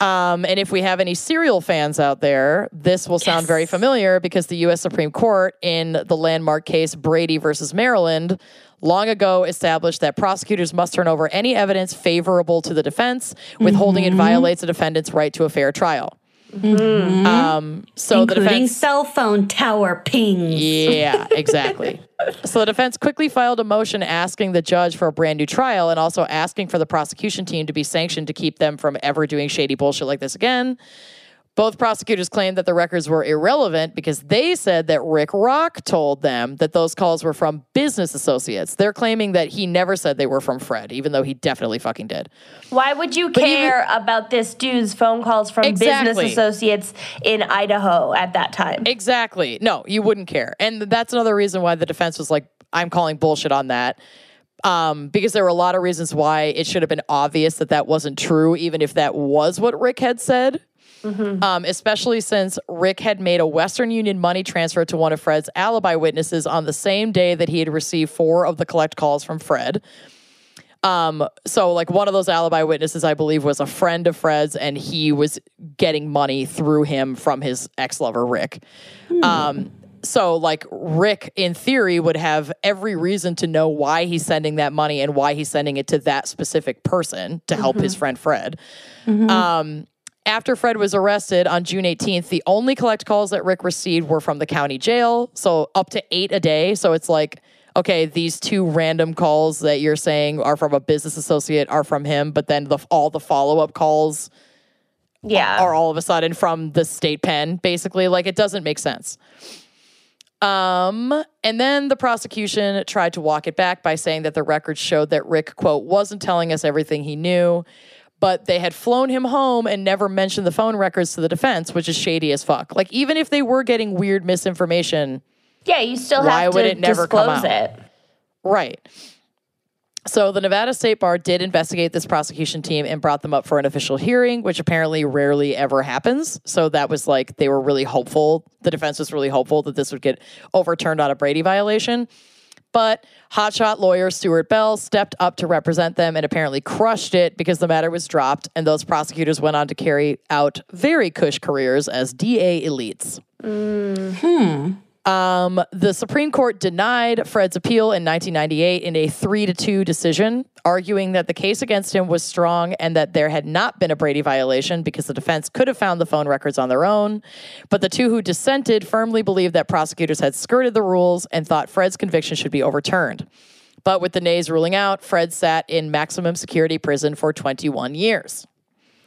Um, and if we have any serial fans out there, this will sound very familiar because the U.S. Supreme Court, in the landmark case Brady versus Maryland, long ago established that prosecutors must turn over any evidence favorable to the defense, withholding Mm-hmm. it violates a defendant's right to a fair trial. Um, so the including defense. cell phone tower pings. Yeah, exactly. so the defense quickly filed a motion asking the judge for a brand new trial and also asking for the prosecution team to be sanctioned to keep them from ever doing shady bullshit like this again. Both prosecutors claimed that the records were irrelevant because they said that Rick Rock told them that those calls were from business associates. They're claiming that he never said they were from Fred, even though he definitely fucking did. why would you even- care about this dude's phone calls from Exactly. business associates in Idaho at that time? Exactly. No, you wouldn't care. And that's another reason why the defense was like, I'm calling bullshit on that. Um, because there were a lot of reasons why it should have been obvious that that wasn't true, even if that was what Rick had said. Um, especially since Rick had made a Western Union money transfer to one of Fred's alibi witnesses on the same day that he had received four of the collect calls from Fred. Um, so like one of those alibi witnesses, I believe, was a friend of Fred's, and he was getting money through him from his ex lover Rick. Um, so like Rick, in theory, would have every reason to know why he's sending that money and why he's sending it to that specific person to help his friend Fred. Um, after Fred was arrested on June 18th, the only collect calls that Rick received were from the county jail. So up to eight a day. So it's like, okay, these two random calls that you're saying are from a business associate are from him, but then the, all the follow up calls yeah. are all of a sudden from the state pen, basically. Like it doesn't make sense. Um, and then the prosecution tried to walk it back by saying that the records showed that Rick, quote, wasn't telling us everything he knew, but they had flown him home and never mentioned the phone records to the defense, which is shady as fuck. Like, even if they were getting weird misinformation, Yeah, you still Why have would to it never disclose it. Right. So the Nevada State Bar did investigate this prosecution team and brought them up for an official hearing, which apparently rarely ever happens. So that was like they were really hopeful. The defense was really hopeful that this would get overturned on a Brady violation. But hotshot lawyer Stuart Bell stepped up to represent them and apparently crushed it because the matter was dropped, and those prosecutors went on to carry out very cush careers as DA elites. Hmm. Hmm. Um, the Supreme Court denied Fred's appeal in 1998 in a three to two decision, arguing that the case against him was strong and that there had not been a Brady violation because the defense could have found the phone records on their own. But the two who dissented firmly believed that prosecutors had skirted the rules and thought Fred's conviction should be overturned. But with the nays ruling out, Fred sat in maximum security prison for 21 years.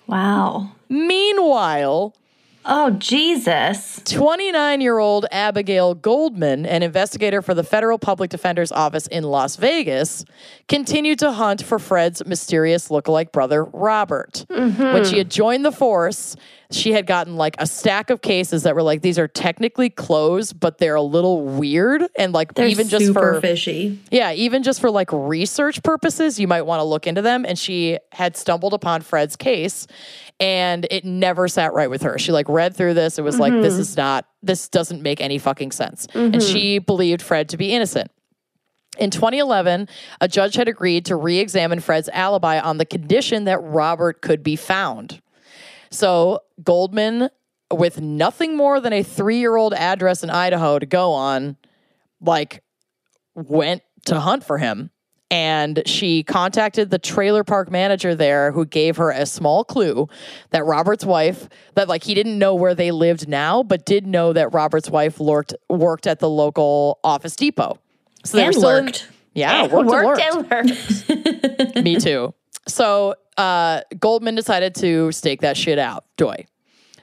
Wow. Meanwhile, Oh, Jesus. 29 year old Abigail Goldman, an investigator for the Federal Public Defender's Office in Las Vegas, continued to hunt for Fred's mysterious lookalike brother, Robert. Mm-hmm. When she had joined the force, she had gotten like a stack of cases that were like, these are technically closed, but they're a little weird. And like, They're even just for fishy. yeah, even just for like research purposes, you might want to look into them. And she had stumbled upon Fred's case and it never sat right with her. She like read through this. It was like, this mm-hmm. is not, this doesn't make any fucking sense. And mm-hmm. she believed Fred to be innocent. In 2011, a judge had agreed to re examine Fred's alibi on the condition that Robert could be found. So Goldman, with nothing more than a three year old address in Idaho to go on, like went to hunt for him. And she contacted the trailer park manager there who gave her a small clue that Robert's wife, that like he didn't know where they lived now, but did know that Robert's wife worked, worked at the local Office Depot. So they And were still in- lurked. yeah, worked, and lurked. and learned. Me too. So uh, Goldman decided to stake that shit out. Joy.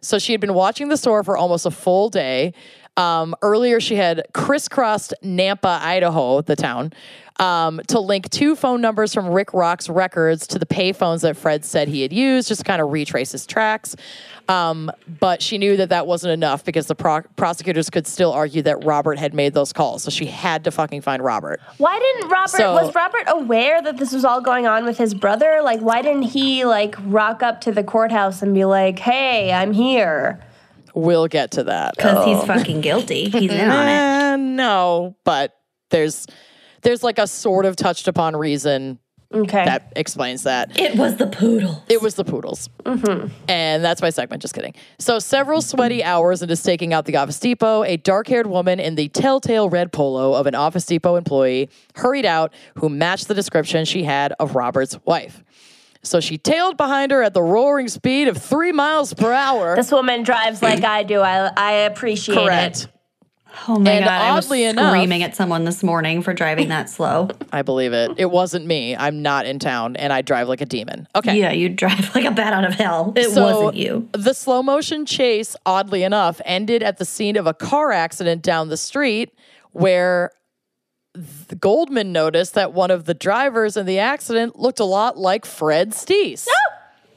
So she had been watching the store for almost a full day. Um, earlier, she had crisscrossed Nampa, Idaho, the town, um, to link two phone numbers from Rick Rock's records to the payphones that Fred said he had used, just to kind of retrace his tracks. Um, but she knew that that wasn't enough because the pro- prosecutors could still argue that Robert had made those calls. So she had to fucking find Robert. Why didn't Robert? So- was Robert aware that this was all going on with his brother? Like, why didn't he like rock up to the courthouse and be like, "Hey, I'm here"? We'll get to that. Because he's fucking guilty. He's in on it. Eh, no, but there's there's like a sort of touched upon reason Okay. that explains that. It was the poodle. It was the poodles. And that's my segment, just kidding. So, several sweaty hours into staking out the Office Depot, a dark haired woman in the telltale red polo of an Office Depot employee hurried out who matched the description she had of Robert's wife. So, she tailed behind her at the roaring speed of three miles per hour. this woman drives like I do. I I appreciate Correct. it. Oh my And god! I was enough- screaming at someone this morning for driving that slow. I believe it. It wasn't me. I'm not in town and I drive like a demon. Okay. yeah, you drive like a bat out of hell. It So, wasn't you. The slow motion chase, oddly enough, ended at the scene of a car accident down the street where th- Goldman noticed that one of the drivers in the accident looked a lot like Fred Steese.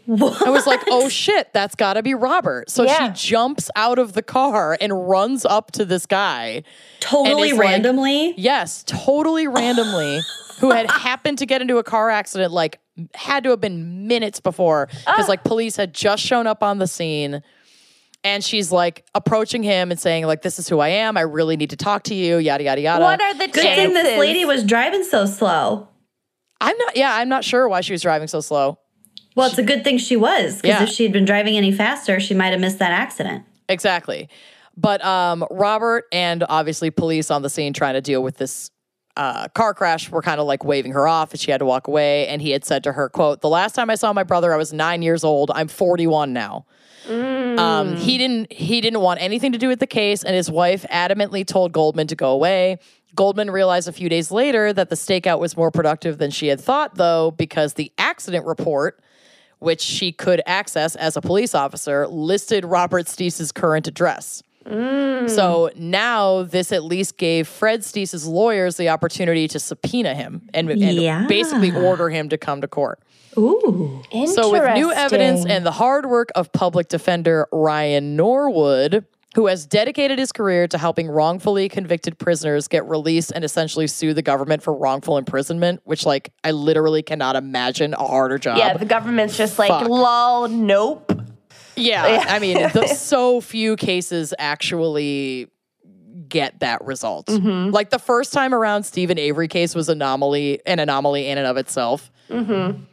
I was like, oh shit, that's gotta be Robert. So Yeah. she jumps out of the car and runs up to this guy. Totally it's like- randomly. Yes, totally randomly, who had happened to get into a car accident like had to have been minutes before because like police had just shown up on the scene. And she's like approaching him and saying, like, this is who I am. I really need to talk to you, yada, yada, yada. What are the Good chances? thing this lady was driving so slow. I'm not, yeah, I'm not sure why she was driving so slow. Well, it's a good thing she was because Yeah. if she'd been driving any faster, she might have missed that accident. Exactly. But um, Robert and obviously police on the scene trying to deal with this uh, car crash were kind of like waving her off and she had to walk away. And he had said to her, quote, the last time I saw my brother, I was nine years old. I'm 41 now. Um, he didn't he didn't want anything to do with the case, and his wife adamantly told Goldman to go away. Goldman realized a few days later that the stakeout was more productive than she had thought, though, because the accident report, which she could access as a police officer, listed Robert Steese's current address. So now this at least gave Fred Steese's lawyers the opportunity to subpoena him and, and Yeah. basically order him to come to court. Ooh. So, with new evidence and the hard work of public defender Ryan Norwood, who has dedicated his career to helping wrongfully convicted prisoners get released and essentially sue the government for wrongful imprisonment, which, like, I literally cannot imagine a harder job. Yeah, the government's just like, Fuck. lol, nope. Yeah, I mean, the, so few cases actually get that result. Mm-hmm. Like the first time around, Steven Avery case was anomaly, an anomaly in and of itself. Mm-hmm.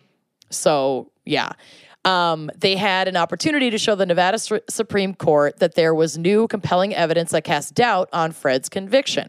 So yeah, um, they had an opportunity to show the Nevada Su- Supreme Court that there was new, compelling evidence that cast doubt on Fred's conviction.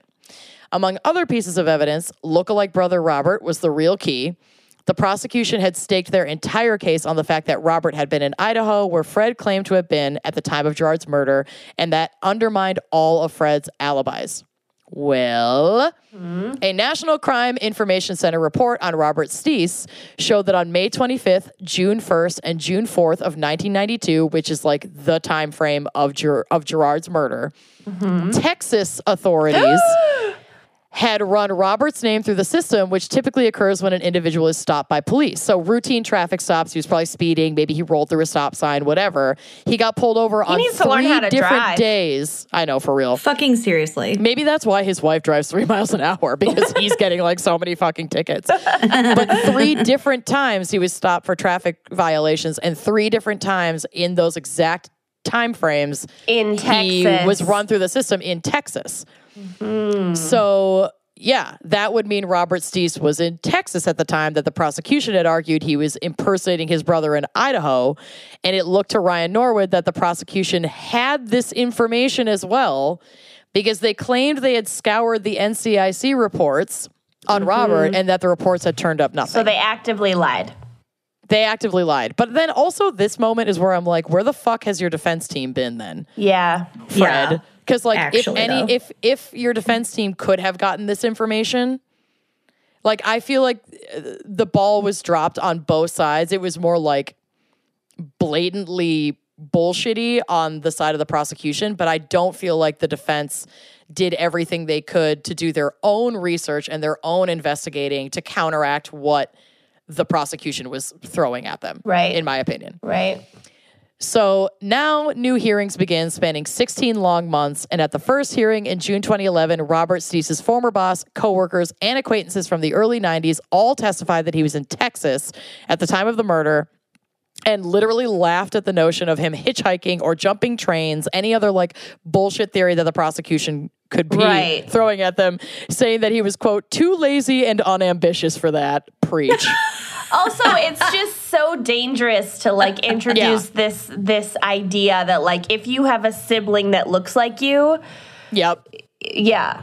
Among other pieces of evidence, lookalike brother Robert was the real key. The prosecution had staked their entire case on the fact that Robert had been in Idaho, where Fred claimed to have been at the time of Gerard's murder, and that undermined all of Fred's alibis. Well, mm-hmm. a National Crime Information Center report on Robert Steese showed that on May 25th, June 1st, and June 4th of 1992, which is like the time frame of Ger- of Gerard's murder, mm-hmm. Texas authorities had run Robert's name through the system, which typically occurs when an individual is stopped by police. So routine traffic stops. He was probably speeding. Maybe he rolled through a stop sign. Whatever. He got pulled over on needs to three learn how to different drive. days. I know for real. Fucking seriously. Maybe that's why his wife drives three miles an hour because he's getting like so many fucking tickets. But three different times he was stopped for traffic violations, and three different times in those exact time frames In he Texas. was run through the system in Texas. Mm. So yeah, that would mean Robert Steese was in Texas at the time that the prosecution had argued he was impersonating his brother in Idaho. And it looked to Ryan Norwood that the prosecution had this information as well because they claimed they had scoured the NCIC reports on mm-hmm. Robert and that the reports had turned up nothing. So they actively lied. they actively lied. But then also this moment is where I'm like, where the fuck has your defense team been then? Yeah. Yeah. Because like Actually, if any though. if if your defense team could have gotten this information, like I feel like uh, the ball was dropped on both sides. It was more like blatantly bullshitty on the side of the prosecution, but I don't feel like the defense did everything they could to do their own research and their own investigating to counteract what the prosecution was throwing at them. Right. In my opinion. Right. So now new hearings begin, spanning 16 long months. And at the first hearing in June 2011, Robert Steese's former boss, coworkers, and acquaintances from the early 90s all testified that he was in Texas at the time of the murder and literally laughed at the notion of him hitchhiking or jumping trains, any other like bullshit theory that the prosecution could be Right. throwing at them, saying that he was, quote, too lazy and unambitious for that. Preach. Also, it's just so dangerous to like introduce Yeah. this this idea that like if you have a sibling that looks like you, yep. yeah.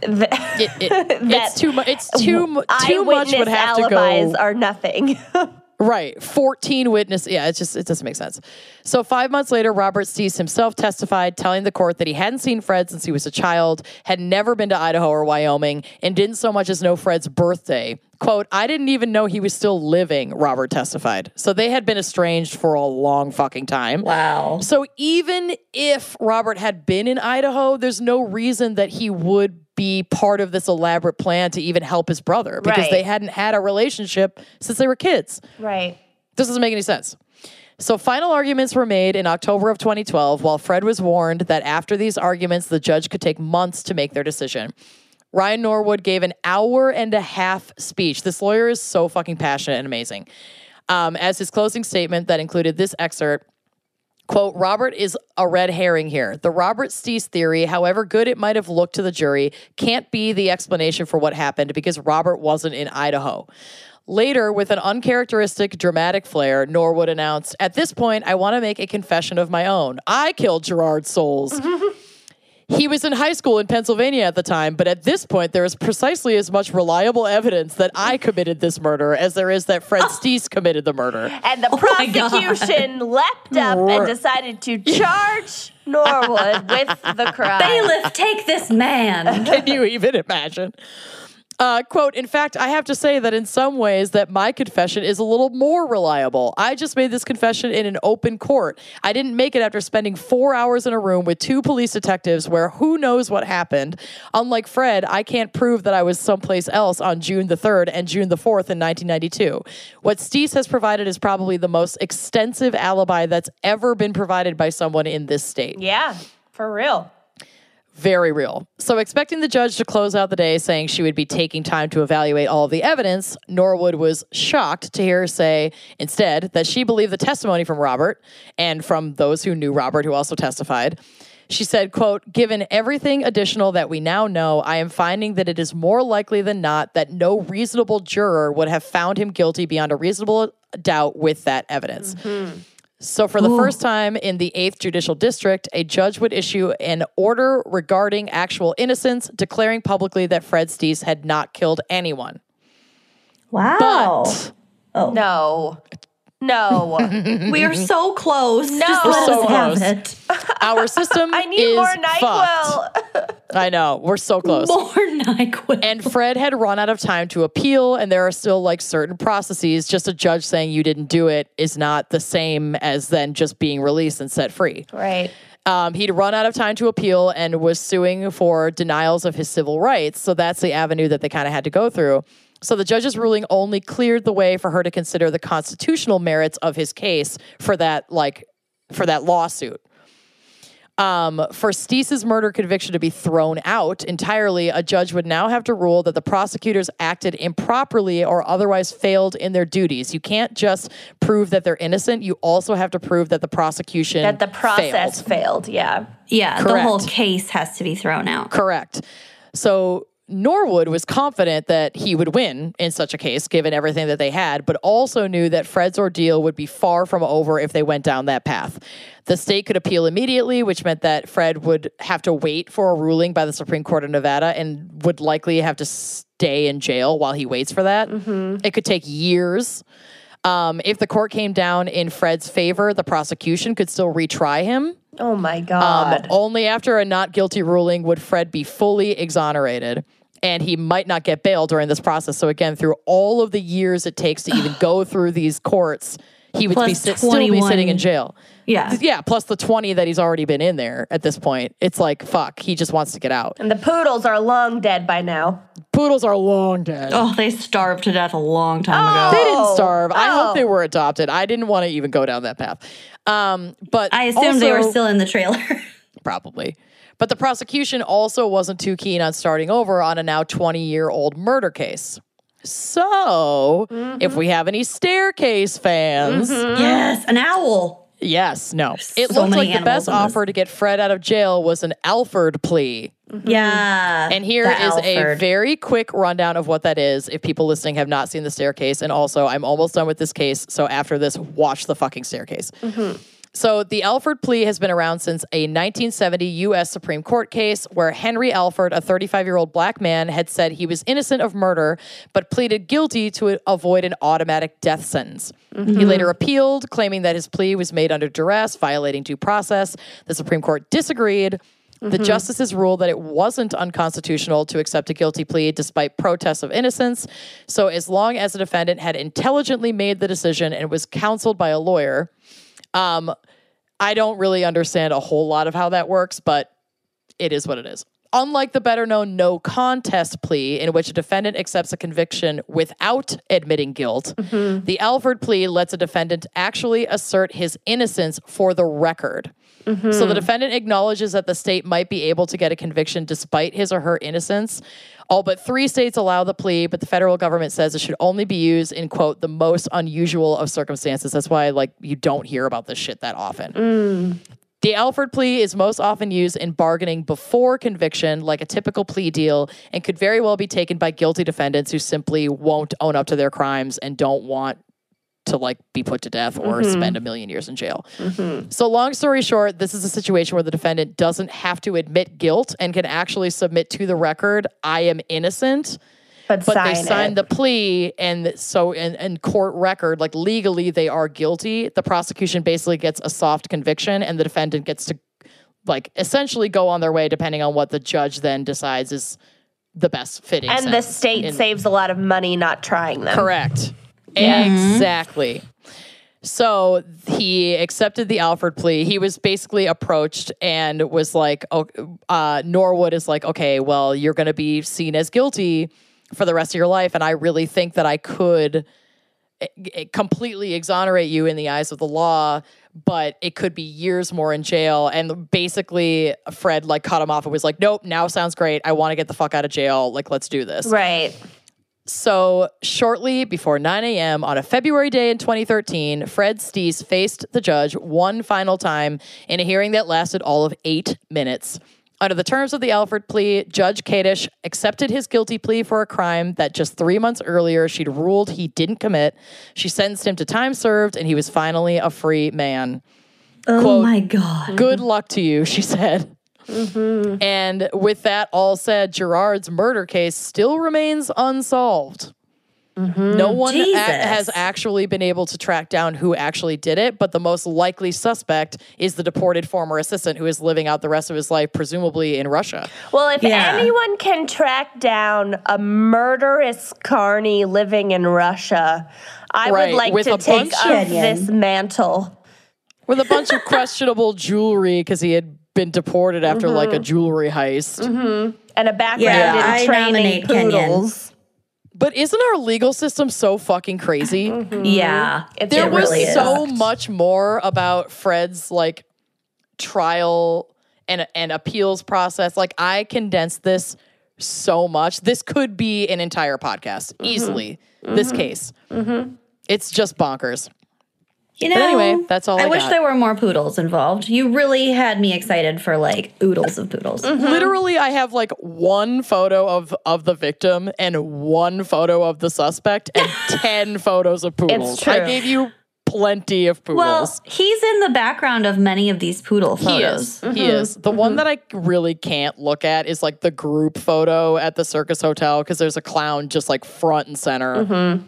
Th- It, it, it's too much. It's too mu- too much eyewitness would have to alibis go. are nothing. Right. 14 witness. Yeah, it just it doesn't make sense. So 5 months later Robert Steese himself testified telling the court that he hadn't seen Fred since he was a child, had never been to Idaho or Wyoming, and didn't so much as know Fred's birthday. Quote, I didn't even know he was still living, Robert testified. So they had been estranged for a long fucking time. Wow. So even if Robert had been in Idaho, there's no reason that he would be part of this elaborate plan to even help his brother because Right. they hadn't had a relationship since they were kids. right. This doesn't make any sense. So, final arguments were made in October of 2012 while Fred was warned that after these arguments, the judge could take months to make their decision. Ryan Norwood gave an hour and a half speech. This lawyer is so fucking passionate and amazing. Um, as his closing statement that included this excerpt Quote, Robert is a red herring here. The Robert Steese theory, however good it might have looked to the jury, can't be the explanation for what happened because Robert wasn't in Idaho. Later, with an uncharacteristic dramatic flair, Norwood announced, At this point, I want to make a confession of my own. I killed Gerard Soules. He was in high school in Pennsylvania at the time, but at this point, there is precisely as much reliable evidence that I committed this murder as there is that Fred oh. Steese committed the murder. And the oh my God. prosecution leapt up and decided to charge Norwood with the crime. Bailiff, take this man. Can you even imagine? Uh, quote, in fact, I have to say that in some ways that my confession is a little more reliable. I just made this confession in an open court. I didn't make it after spending four hours in a room with two police detectives where who knows what happened. Unlike Fred, I can't prove that I was someplace else on June the 3rd and June the 4th in 1992. What Steese has provided is probably the most extensive alibi that's ever been provided by someone in this state. Yeah, for real. Very real. So, expecting the judge to close out the day saying she would be taking time to evaluate all of the evidence, Norwood was shocked to hear her say instead that she believed the testimony from Robert and from those who knew Robert who also testified. She said, quote, given everything additional that we now know, I am finding that it is more likely than not that no reasonable juror would have found him guilty beyond a reasonable doubt with that evidence. Mm-hmm. So, for the first time in the 8th Judicial District, a judge would issue an order regarding actual innocence, declaring publicly that Fred Steese had not killed anyone. Wow. But oh. No. No. we are so close. No. Just We're let so us have close. it. our system I need is more fucked. I know. We're so close. More NyQuil. And Fred had run out of time to appeal, and there are still like certain processes. Just a judge saying you didn't do it is not the same as then just being released and set free. Right. Um, he'd run out of time to appeal and was suing for denials of his civil rights. So that's the avenue that they kind of had to go through. So the judge's ruling only cleared the way for her to consider the constitutional merits of his case for that, like, for that lawsuit. Um, for Steese's murder conviction to be thrown out entirely, a judge would now have to rule that the prosecutors acted improperly or otherwise failed in their duties. You can't just prove that they're innocent; you also have to prove that the prosecution That the process failed. failed. Yeah. yeah, the whole case has to be thrown out. Correct. So Norwood was confident that he would win in such a case, given everything that they had, but also knew that Fred's ordeal would be far from over if they went down that path. The state could appeal immediately, which meant that Fred would have to wait for a ruling by the Supreme Court of Nevada and would likely have to stay in jail while he waits for that. It could take years. Um, if the court came down in Fred's favor, the prosecution could still retry him. Oh my Um, God. only after a not guilty ruling would Fred be fully exonerated. And he might not get bail during this process. So again, through all of the years it takes to even go through these courts, he would be sit, still be sitting in jail. Yeah. Yeah, plus the 20 that he's already been in there at this point. It's like, fuck, he just wants to get out. and the poodles are long dead by now. Poodles are long dead. Oh, they starved to death a long time ago. They didn't Oh. starve. I Oh. hope they were adopted. I didn't want to even go down that path. Um, but I assumed they were still in the trailer. probably. But the prosecution also wasn't too keen on starting over on a now 20 year old murder case. So, if mm-hmm. we have any staircase fans, mm-hmm. yes, an owl. yes, no. It So looked like the best animals in this. offer to get Fred out of jail was an Alford plea. Mm-hmm. Yeah. And here is the a very quick rundown of what that is if people listening have not seen the staircase. And also, I'm almost done with this case. So after this, watch the fucking staircase. So the Alford plea has been around since a 1970 U.S. Supreme Court case where Henry Alford, a 35 year old black man, had said he was innocent of murder but pleaded guilty to avoid an automatic death sentence. He mm-hmm. later appealed, claiming that his plea was made under duress, violating due process. The Supreme Court disagreed. The mm-hmm. justices ruled that it wasn't unconstitutional to accept a guilty plea despite protests of innocence. So, as long as the defendant had intelligently made the decision and was counseled by a lawyer, um, I don't really understand a whole lot of how that works, but it is what it is. Unlike the better known no contest plea, in which a defendant accepts a conviction without admitting guilt, the Alford plea lets a defendant actually assert his innocence for the record. So the defendant acknowledges that the state might be able to get a conviction despite his or her innocence. All but three states allow the plea, but the federal government says it should only be used in quote the most unusual of circumstances. That's why like you don't hear about this shit that often. The Alford plea is most often used in bargaining before conviction, like a typical plea deal, and could very well be taken by guilty defendants who simply won't own up to their crimes and don't want to like be put to death or mm-hmm. spend a million years in jail. Mm-hmm. So long story short, this is a situation where the defendant doesn't have to admit guilt and can actually submit to the record, I am innocent But, but sign they signed it. the plea and so in, in court record like legally they are guilty the prosecution basically gets a soft conviction and the defendant gets to like essentially go on their way depending on what the judge then decides is the best fitting. And the state in- saves a lot of money not trying them. Correct. Exactly. So he accepted the Alford plea. He was basically approached and was like, oh, uh, Norwood is like, okay, well, you're going to be seen as guilty for the rest of your life. And I really think that I could eh, eh, completely exonerate you in the eyes of the law, but it could be years more in jail. And basically, Fred like cut him off and was like, nope, now sounds great. I want to get the fuck out of jail. Like, let's do this. Right. So, shortly before 9 a.m. on a February day in 2013, Fred Steese faced the judge one final time in a hearing that lasted all of eight minutes. Under the terms of the Alford plea, Judge Cadish accepted his guilty plea for a crime that just three months earlier she'd ruled he didn't commit. She sentenced him to time served, and he was finally a free man. Oh Quote, my god. Good luck to you, she said. Mm-hmm. And with that all said, Gerard's murder case still remains unsolved. Mm-hmm. No one a- has actually been able to track down who actually did it, but the most likely suspect is the deported former assistant who is living out the rest of his life, presumably in Russia. Well, if Yeah. anyone can track down a murderous carney living in Russia, I Right, would like with to a take bunch up this mantle. With a bunch of questionable jewelry because he had been deported after like a mm-hmm. jewelry heist. Mm-hmm. And a background Yeah, in I training nominate Kenyon. poodles. But isn't our legal system so fucking crazy? Mm-hmm. Yeah. It's there It was really is. so much more about Fred's like trial and and appeals process. Like I condensed this so much. This could be an entire podcast easily. This case, it's just bonkers. You know, But anyway, that's all I I wish got. there were more poodles involved. You really had me excited for like oodles of poodles. Mm-hmm. Literally, I have like one photo of of the victim and one photo of the suspect and ten photos of poodles. I true. I gave you plenty of poodles. Well, he's in the background of many of these poodle He photos. is. He mm-hmm. is. The one mm-hmm. that I really can't look at is like the group photo at the Circus Hotel because there's a clown just like front and center in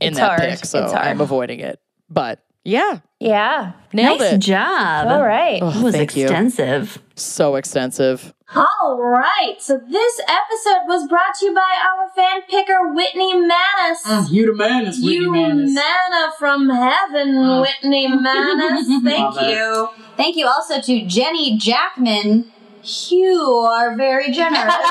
It's that hard. pic. So I'm avoiding it. But yeah, Yeah. nailed Nice it. job. All right. Oh, It was thank you. extensive. So extensive. All right, so this episode was brought to you by our fan picker Whitney Manis. Ah, you the man is Whitney You Manis. manna from heaven, ah. Whitney Manis. Thank you. Thank you also to Jenny Jackman. You are very generous.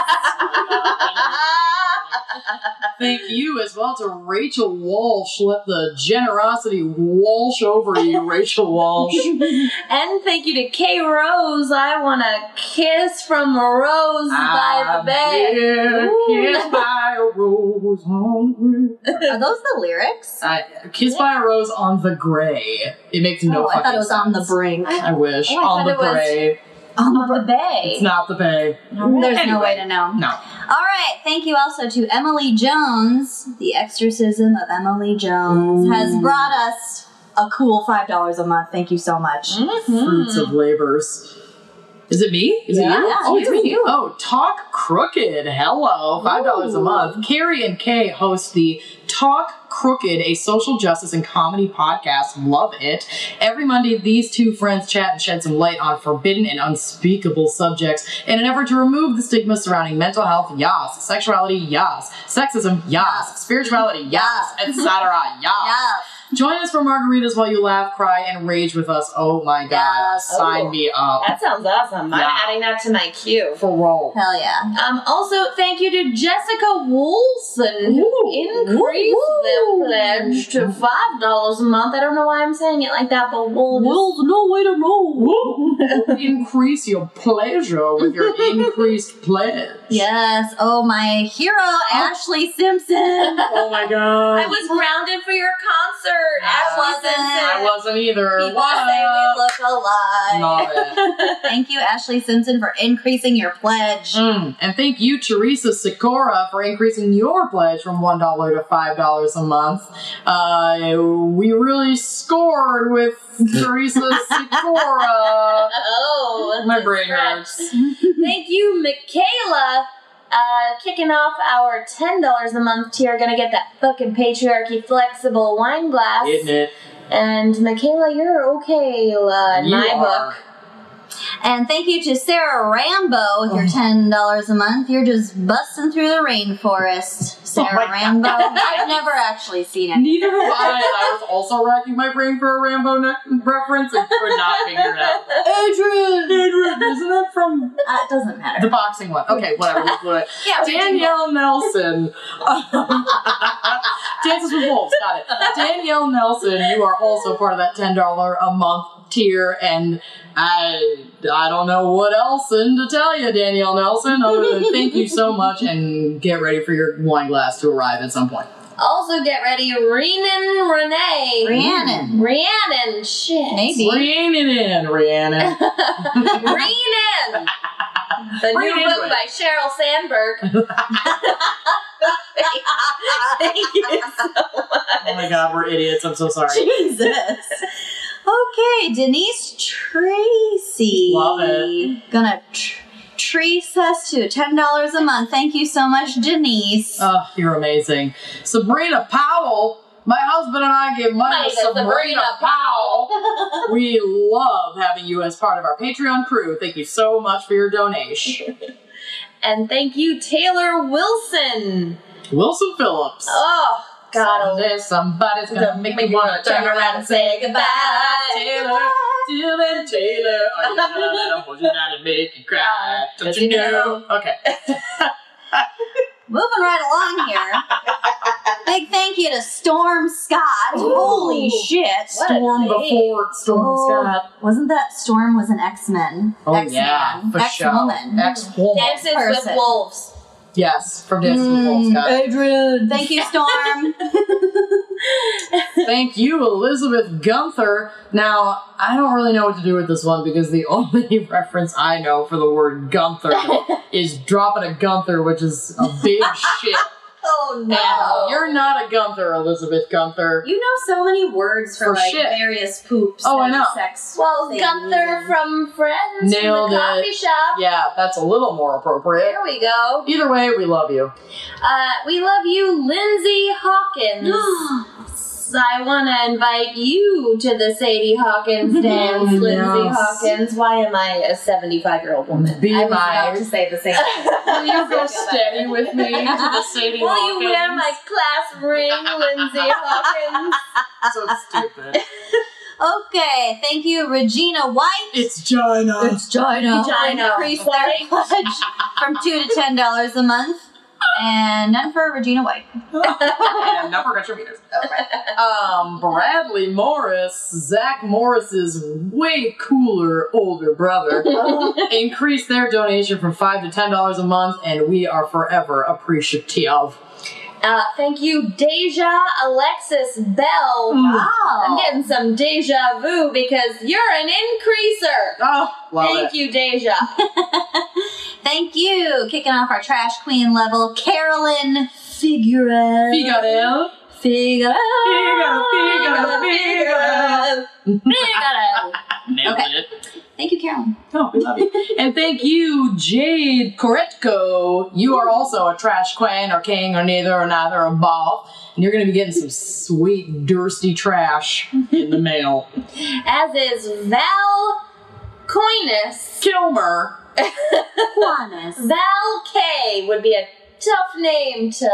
Thank you as well to Rachel Walsh. Let the generosity Walsh over you, Rachel Walsh. and thank you to Kay Rose. I want a kiss from Rose by the bay. Yeah, kiss by a rose on are those the lyrics? Uh, kiss by a rose on the gray. It makes no oh, I thought it was on the brink. I wish. Oh, I on the it was- gray. On the bay. It's not the bay. There's no way to know. No. All right. Thank you also to Emily Jones. The Exorcism of Emily Jones has brought us a cool five dollars a month. Thank you so much. Mm-hmm. Fruits of labors. Is it me? Is Yeah, it you? yeah, oh, it's you, me. you. Oh, Talk Crooked. Hello. Five dollars a month. Carrie and Kay host the Talk Crooked, a social justice and comedy podcast. Love it. Every Monday, these two friends chat and shed some light on forbidden and unspeakable subjects in an effort to remove the stigma surrounding mental health, yas, sexuality, yas, sexism, yas, spirituality, yas, etc. Yas. Yeah. Join us for margaritas while you laugh, cry, and rage with us. Oh my god. Yes. Sign Oh. me up. That sounds awesome. I'm adding that to my queue. For roll. Hell yeah. Um, also, thank you to Jessica Woolson, who Ooh. increased Ooh. their pledge to five dollars a month. I don't know why I'm saying it like that, but we'll just no way to know. Increase your pleasure with your increased pledge. Yes. Oh, my hero, Ashley Simpson. Oh my god. I was grounded for your concert. I Ashley wasn't. Simpson. I wasn't either. People What? say we look alike. Love it. Thank you, Ashley Simpson, for increasing your pledge. Mm. And thank you, Teresa Sikora, for increasing your pledge from $1 to $5 a month. Uh, we really scored with Teresa Sikora. Oh, My brain hurts. Thank you, Michaela. Uh, kicking off our ten dollars a month tier, gonna get that fucking patriarchy flexible wine glass. Isn't it? And Michaela, you're okay, uh, in You my are. book. And thank you to Sarah Rambo with your ten dollars a month. You're just busting through the rainforest, Sarah my God. Rambo. I've never actually seen it. Neither have I. I was also racking my brain for a Rambo ne- reference and could not figure it out. Adrian. Adrian, isn't that from Uh, it doesn't matter. the boxing one? Okay, whatever. It. yeah, Danielle Nelson. Dances with Wolves, got it. Danielle Nelson, you are also part of that $10 a month tier, and I I don't know what else in to tell you, Danielle Nelson, other than thank you so much and get ready for your wine glass to arrive at some point. Also, get ready, Rhiannon Renee. Rhiannon. Rhiannon, shit. Maybe. Rhiannon in, Rhiannon. Rhiannon. The Read new book it. by Sheryl Sandberg. Thank you so much. Oh my god, we're idiots. I'm so sorry. Jesus. Okay, Denise Tracy. Love it. Gonna tr- treat us to ten dollars a month. Thank you so much, Denise. Oh, you're amazing. Sabrina Powell. My husband and I give money Money to to Sabrina, Sabrina Powell. we love having you as part of our Patreon crew. Thank you so much for your donation. And thank you, Taylor Wilson. Wilson Phillips. Oh, God. Someday somebody's gonna make me wanna turn around and say goodbye. Taylor, Dylan Taylor. Are you gonna let him hold you down and make you cry? Don't you know? Okay. Moving right along here. Big thank you to Storm Scott. Holy shit. What Storm before Storm Oh, Scott. Wasn't that Storm was an X-Men? Oh X-Man. yeah, for sure. X-Woman. X-woman. Dances with Person. Wolves. Yes, from Dances with Wolves. Mm, Adrian. Thank you, Storm. Thank you, Elizabeth Gunther. Now, I don't really know what to do with this one because the only reference I know for the word Gunther is dropping a Gunther, which is a big shit. Oh And you're not a Gunther, Elizabeth Gunther. You know so many words for, For like shit. various poops. Oh, I know. Sex. Well, things Gunther from Friends Nailed from the it. shop. Yeah, that's a little more appropriate. There we go. Either way, we love you. Uh, we love you, Lindsay Hawkins. I want to invite you to the Sadie Hawkins dance, Yes. Lindsay Hawkins. Why am I a 75 year old woman? Be I was about to say the same. Will you go steady with me to the Sadie Will Hawkins? Will you wear my class ring, Lindsay Hawkins? So stupid. Okay, thank you, Regina White. It's China. It's China. China. Increase their pledge from two to ten dollars a month, and none for Regina White. and not for retro meters. Um, Bradley Morris, Zach Morris's way cooler older brother, increased their donation from five to ten dollars a month, and we are forever appreciative. Uh, thank you, Deja Alexis Bell. Wow. I'm getting some deja vu because you're an increaser. Oh, love Thank it. you, Deja. Thank you. Kicking off our trash queen level, Carolyn Figueroa. Figaro. Figueroa. Figaro, Figaro, Figueroa. Nailed Okay. it. Thank you, Carolyn. Oh, we love you. and thank you, Jade Koretko. You are also a trash queen or king or neither or neither or both. And you're going to be getting some sweet, thirsty trash in the mail. As is Val Coinus. Kilmer. Juanes. Val K would be a tough name to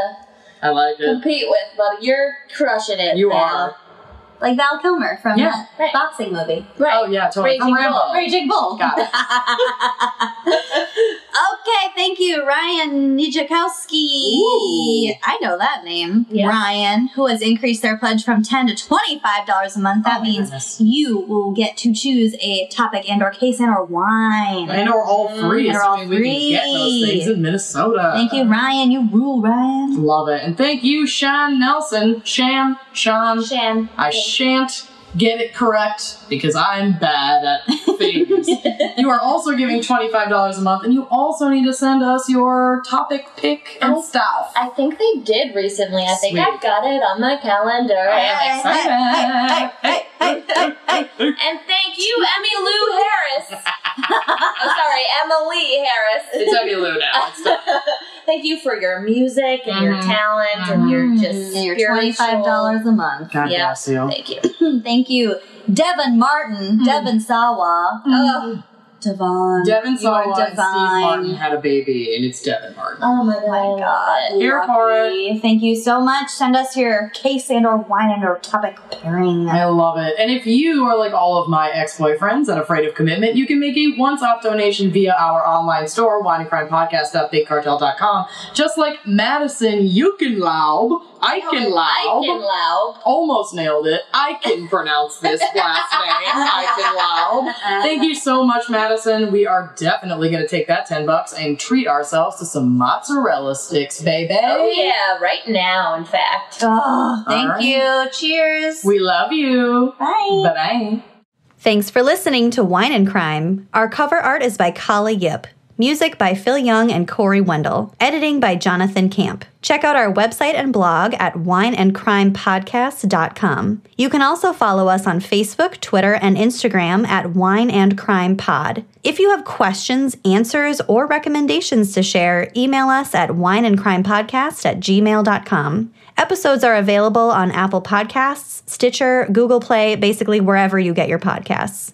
I like it. compete with, but you're crushing it. You Val. are. Like Val Kilmer from Yeah. that Right. boxing movie. Right. Oh, yeah, totally. Raging From Rambo. Bull. Raging Bull. Got it. okay, thank you, Ryan Nijakowski. Ooh. I know that name. Yeah. Ryan, who has increased their pledge from ten to twenty-five dollars a month. That Oh means goodness. you will get to choose a topic and or case and or wine. And or all mm, three, And or all assuming we can get those things three. in Minnesota. Thank you, Ryan. You rule, Ryan. Love it. And thank you, Sean Nelson. Shan, Sean. Shan. I shan't get it correct because I'm bad at things. you are also giving $25 a month, and you also need to send us your topic pick and Oh. stuff. I think they did recently. I think I've got it on my calendar. I'm excited. Hey, hey, hey. And thank you, Emmy Lou Harris. oh, sorry, Emily Harris. It's Emmy Lou now. It's done. thank you for your music and your Mhm. talent and your mm-hmm. just And your twenty-five dollars a month. God Yeah. bless you. Thank you. Thank you, Devin Martin, mm. Devin Sawa. Oh, Devon. Devin you saw are one. Steve. Martin had a baby, and it's Devin Martin. Oh my god. Oh my God. Here for Lucky. Thank you so much. Send us your case and or wine and or topic pairing. I love it. And if you are like all of my ex-boyfriends and afraid of commitment, you can make a once-off donation via our online store, wineandcrimepodcast.bigcartel.com. Just like Madison Eukenlaub, can Eichenlaub. Almost nailed it. I can pronounce this last name, Eichenlaub. Thank you so much, Madison. We are definitely going to take that 10 bucks and treat ourselves to some mozzarella sticks, baby. Oh yeah, right now, in fact. Oh, thank right. you. Cheers. We love you. Bye. Bye-bye. Thanks for listening to Wine and Crime. Our cover art is by Kali Yip. Music by Phil Young and Corey Wendell. Editing by Jonathan Camp. Check out our website and blog at wineandcrimepodcast.com. You can also follow us on Facebook, Twitter, and Instagram at Wine and Crime Pod. If you have questions, answers, or recommendations to share, email us at wineandcrimepodcast at gmail.com. Episodes are available on Apple Podcasts, Stitcher, Google Play, basically wherever you get your podcasts.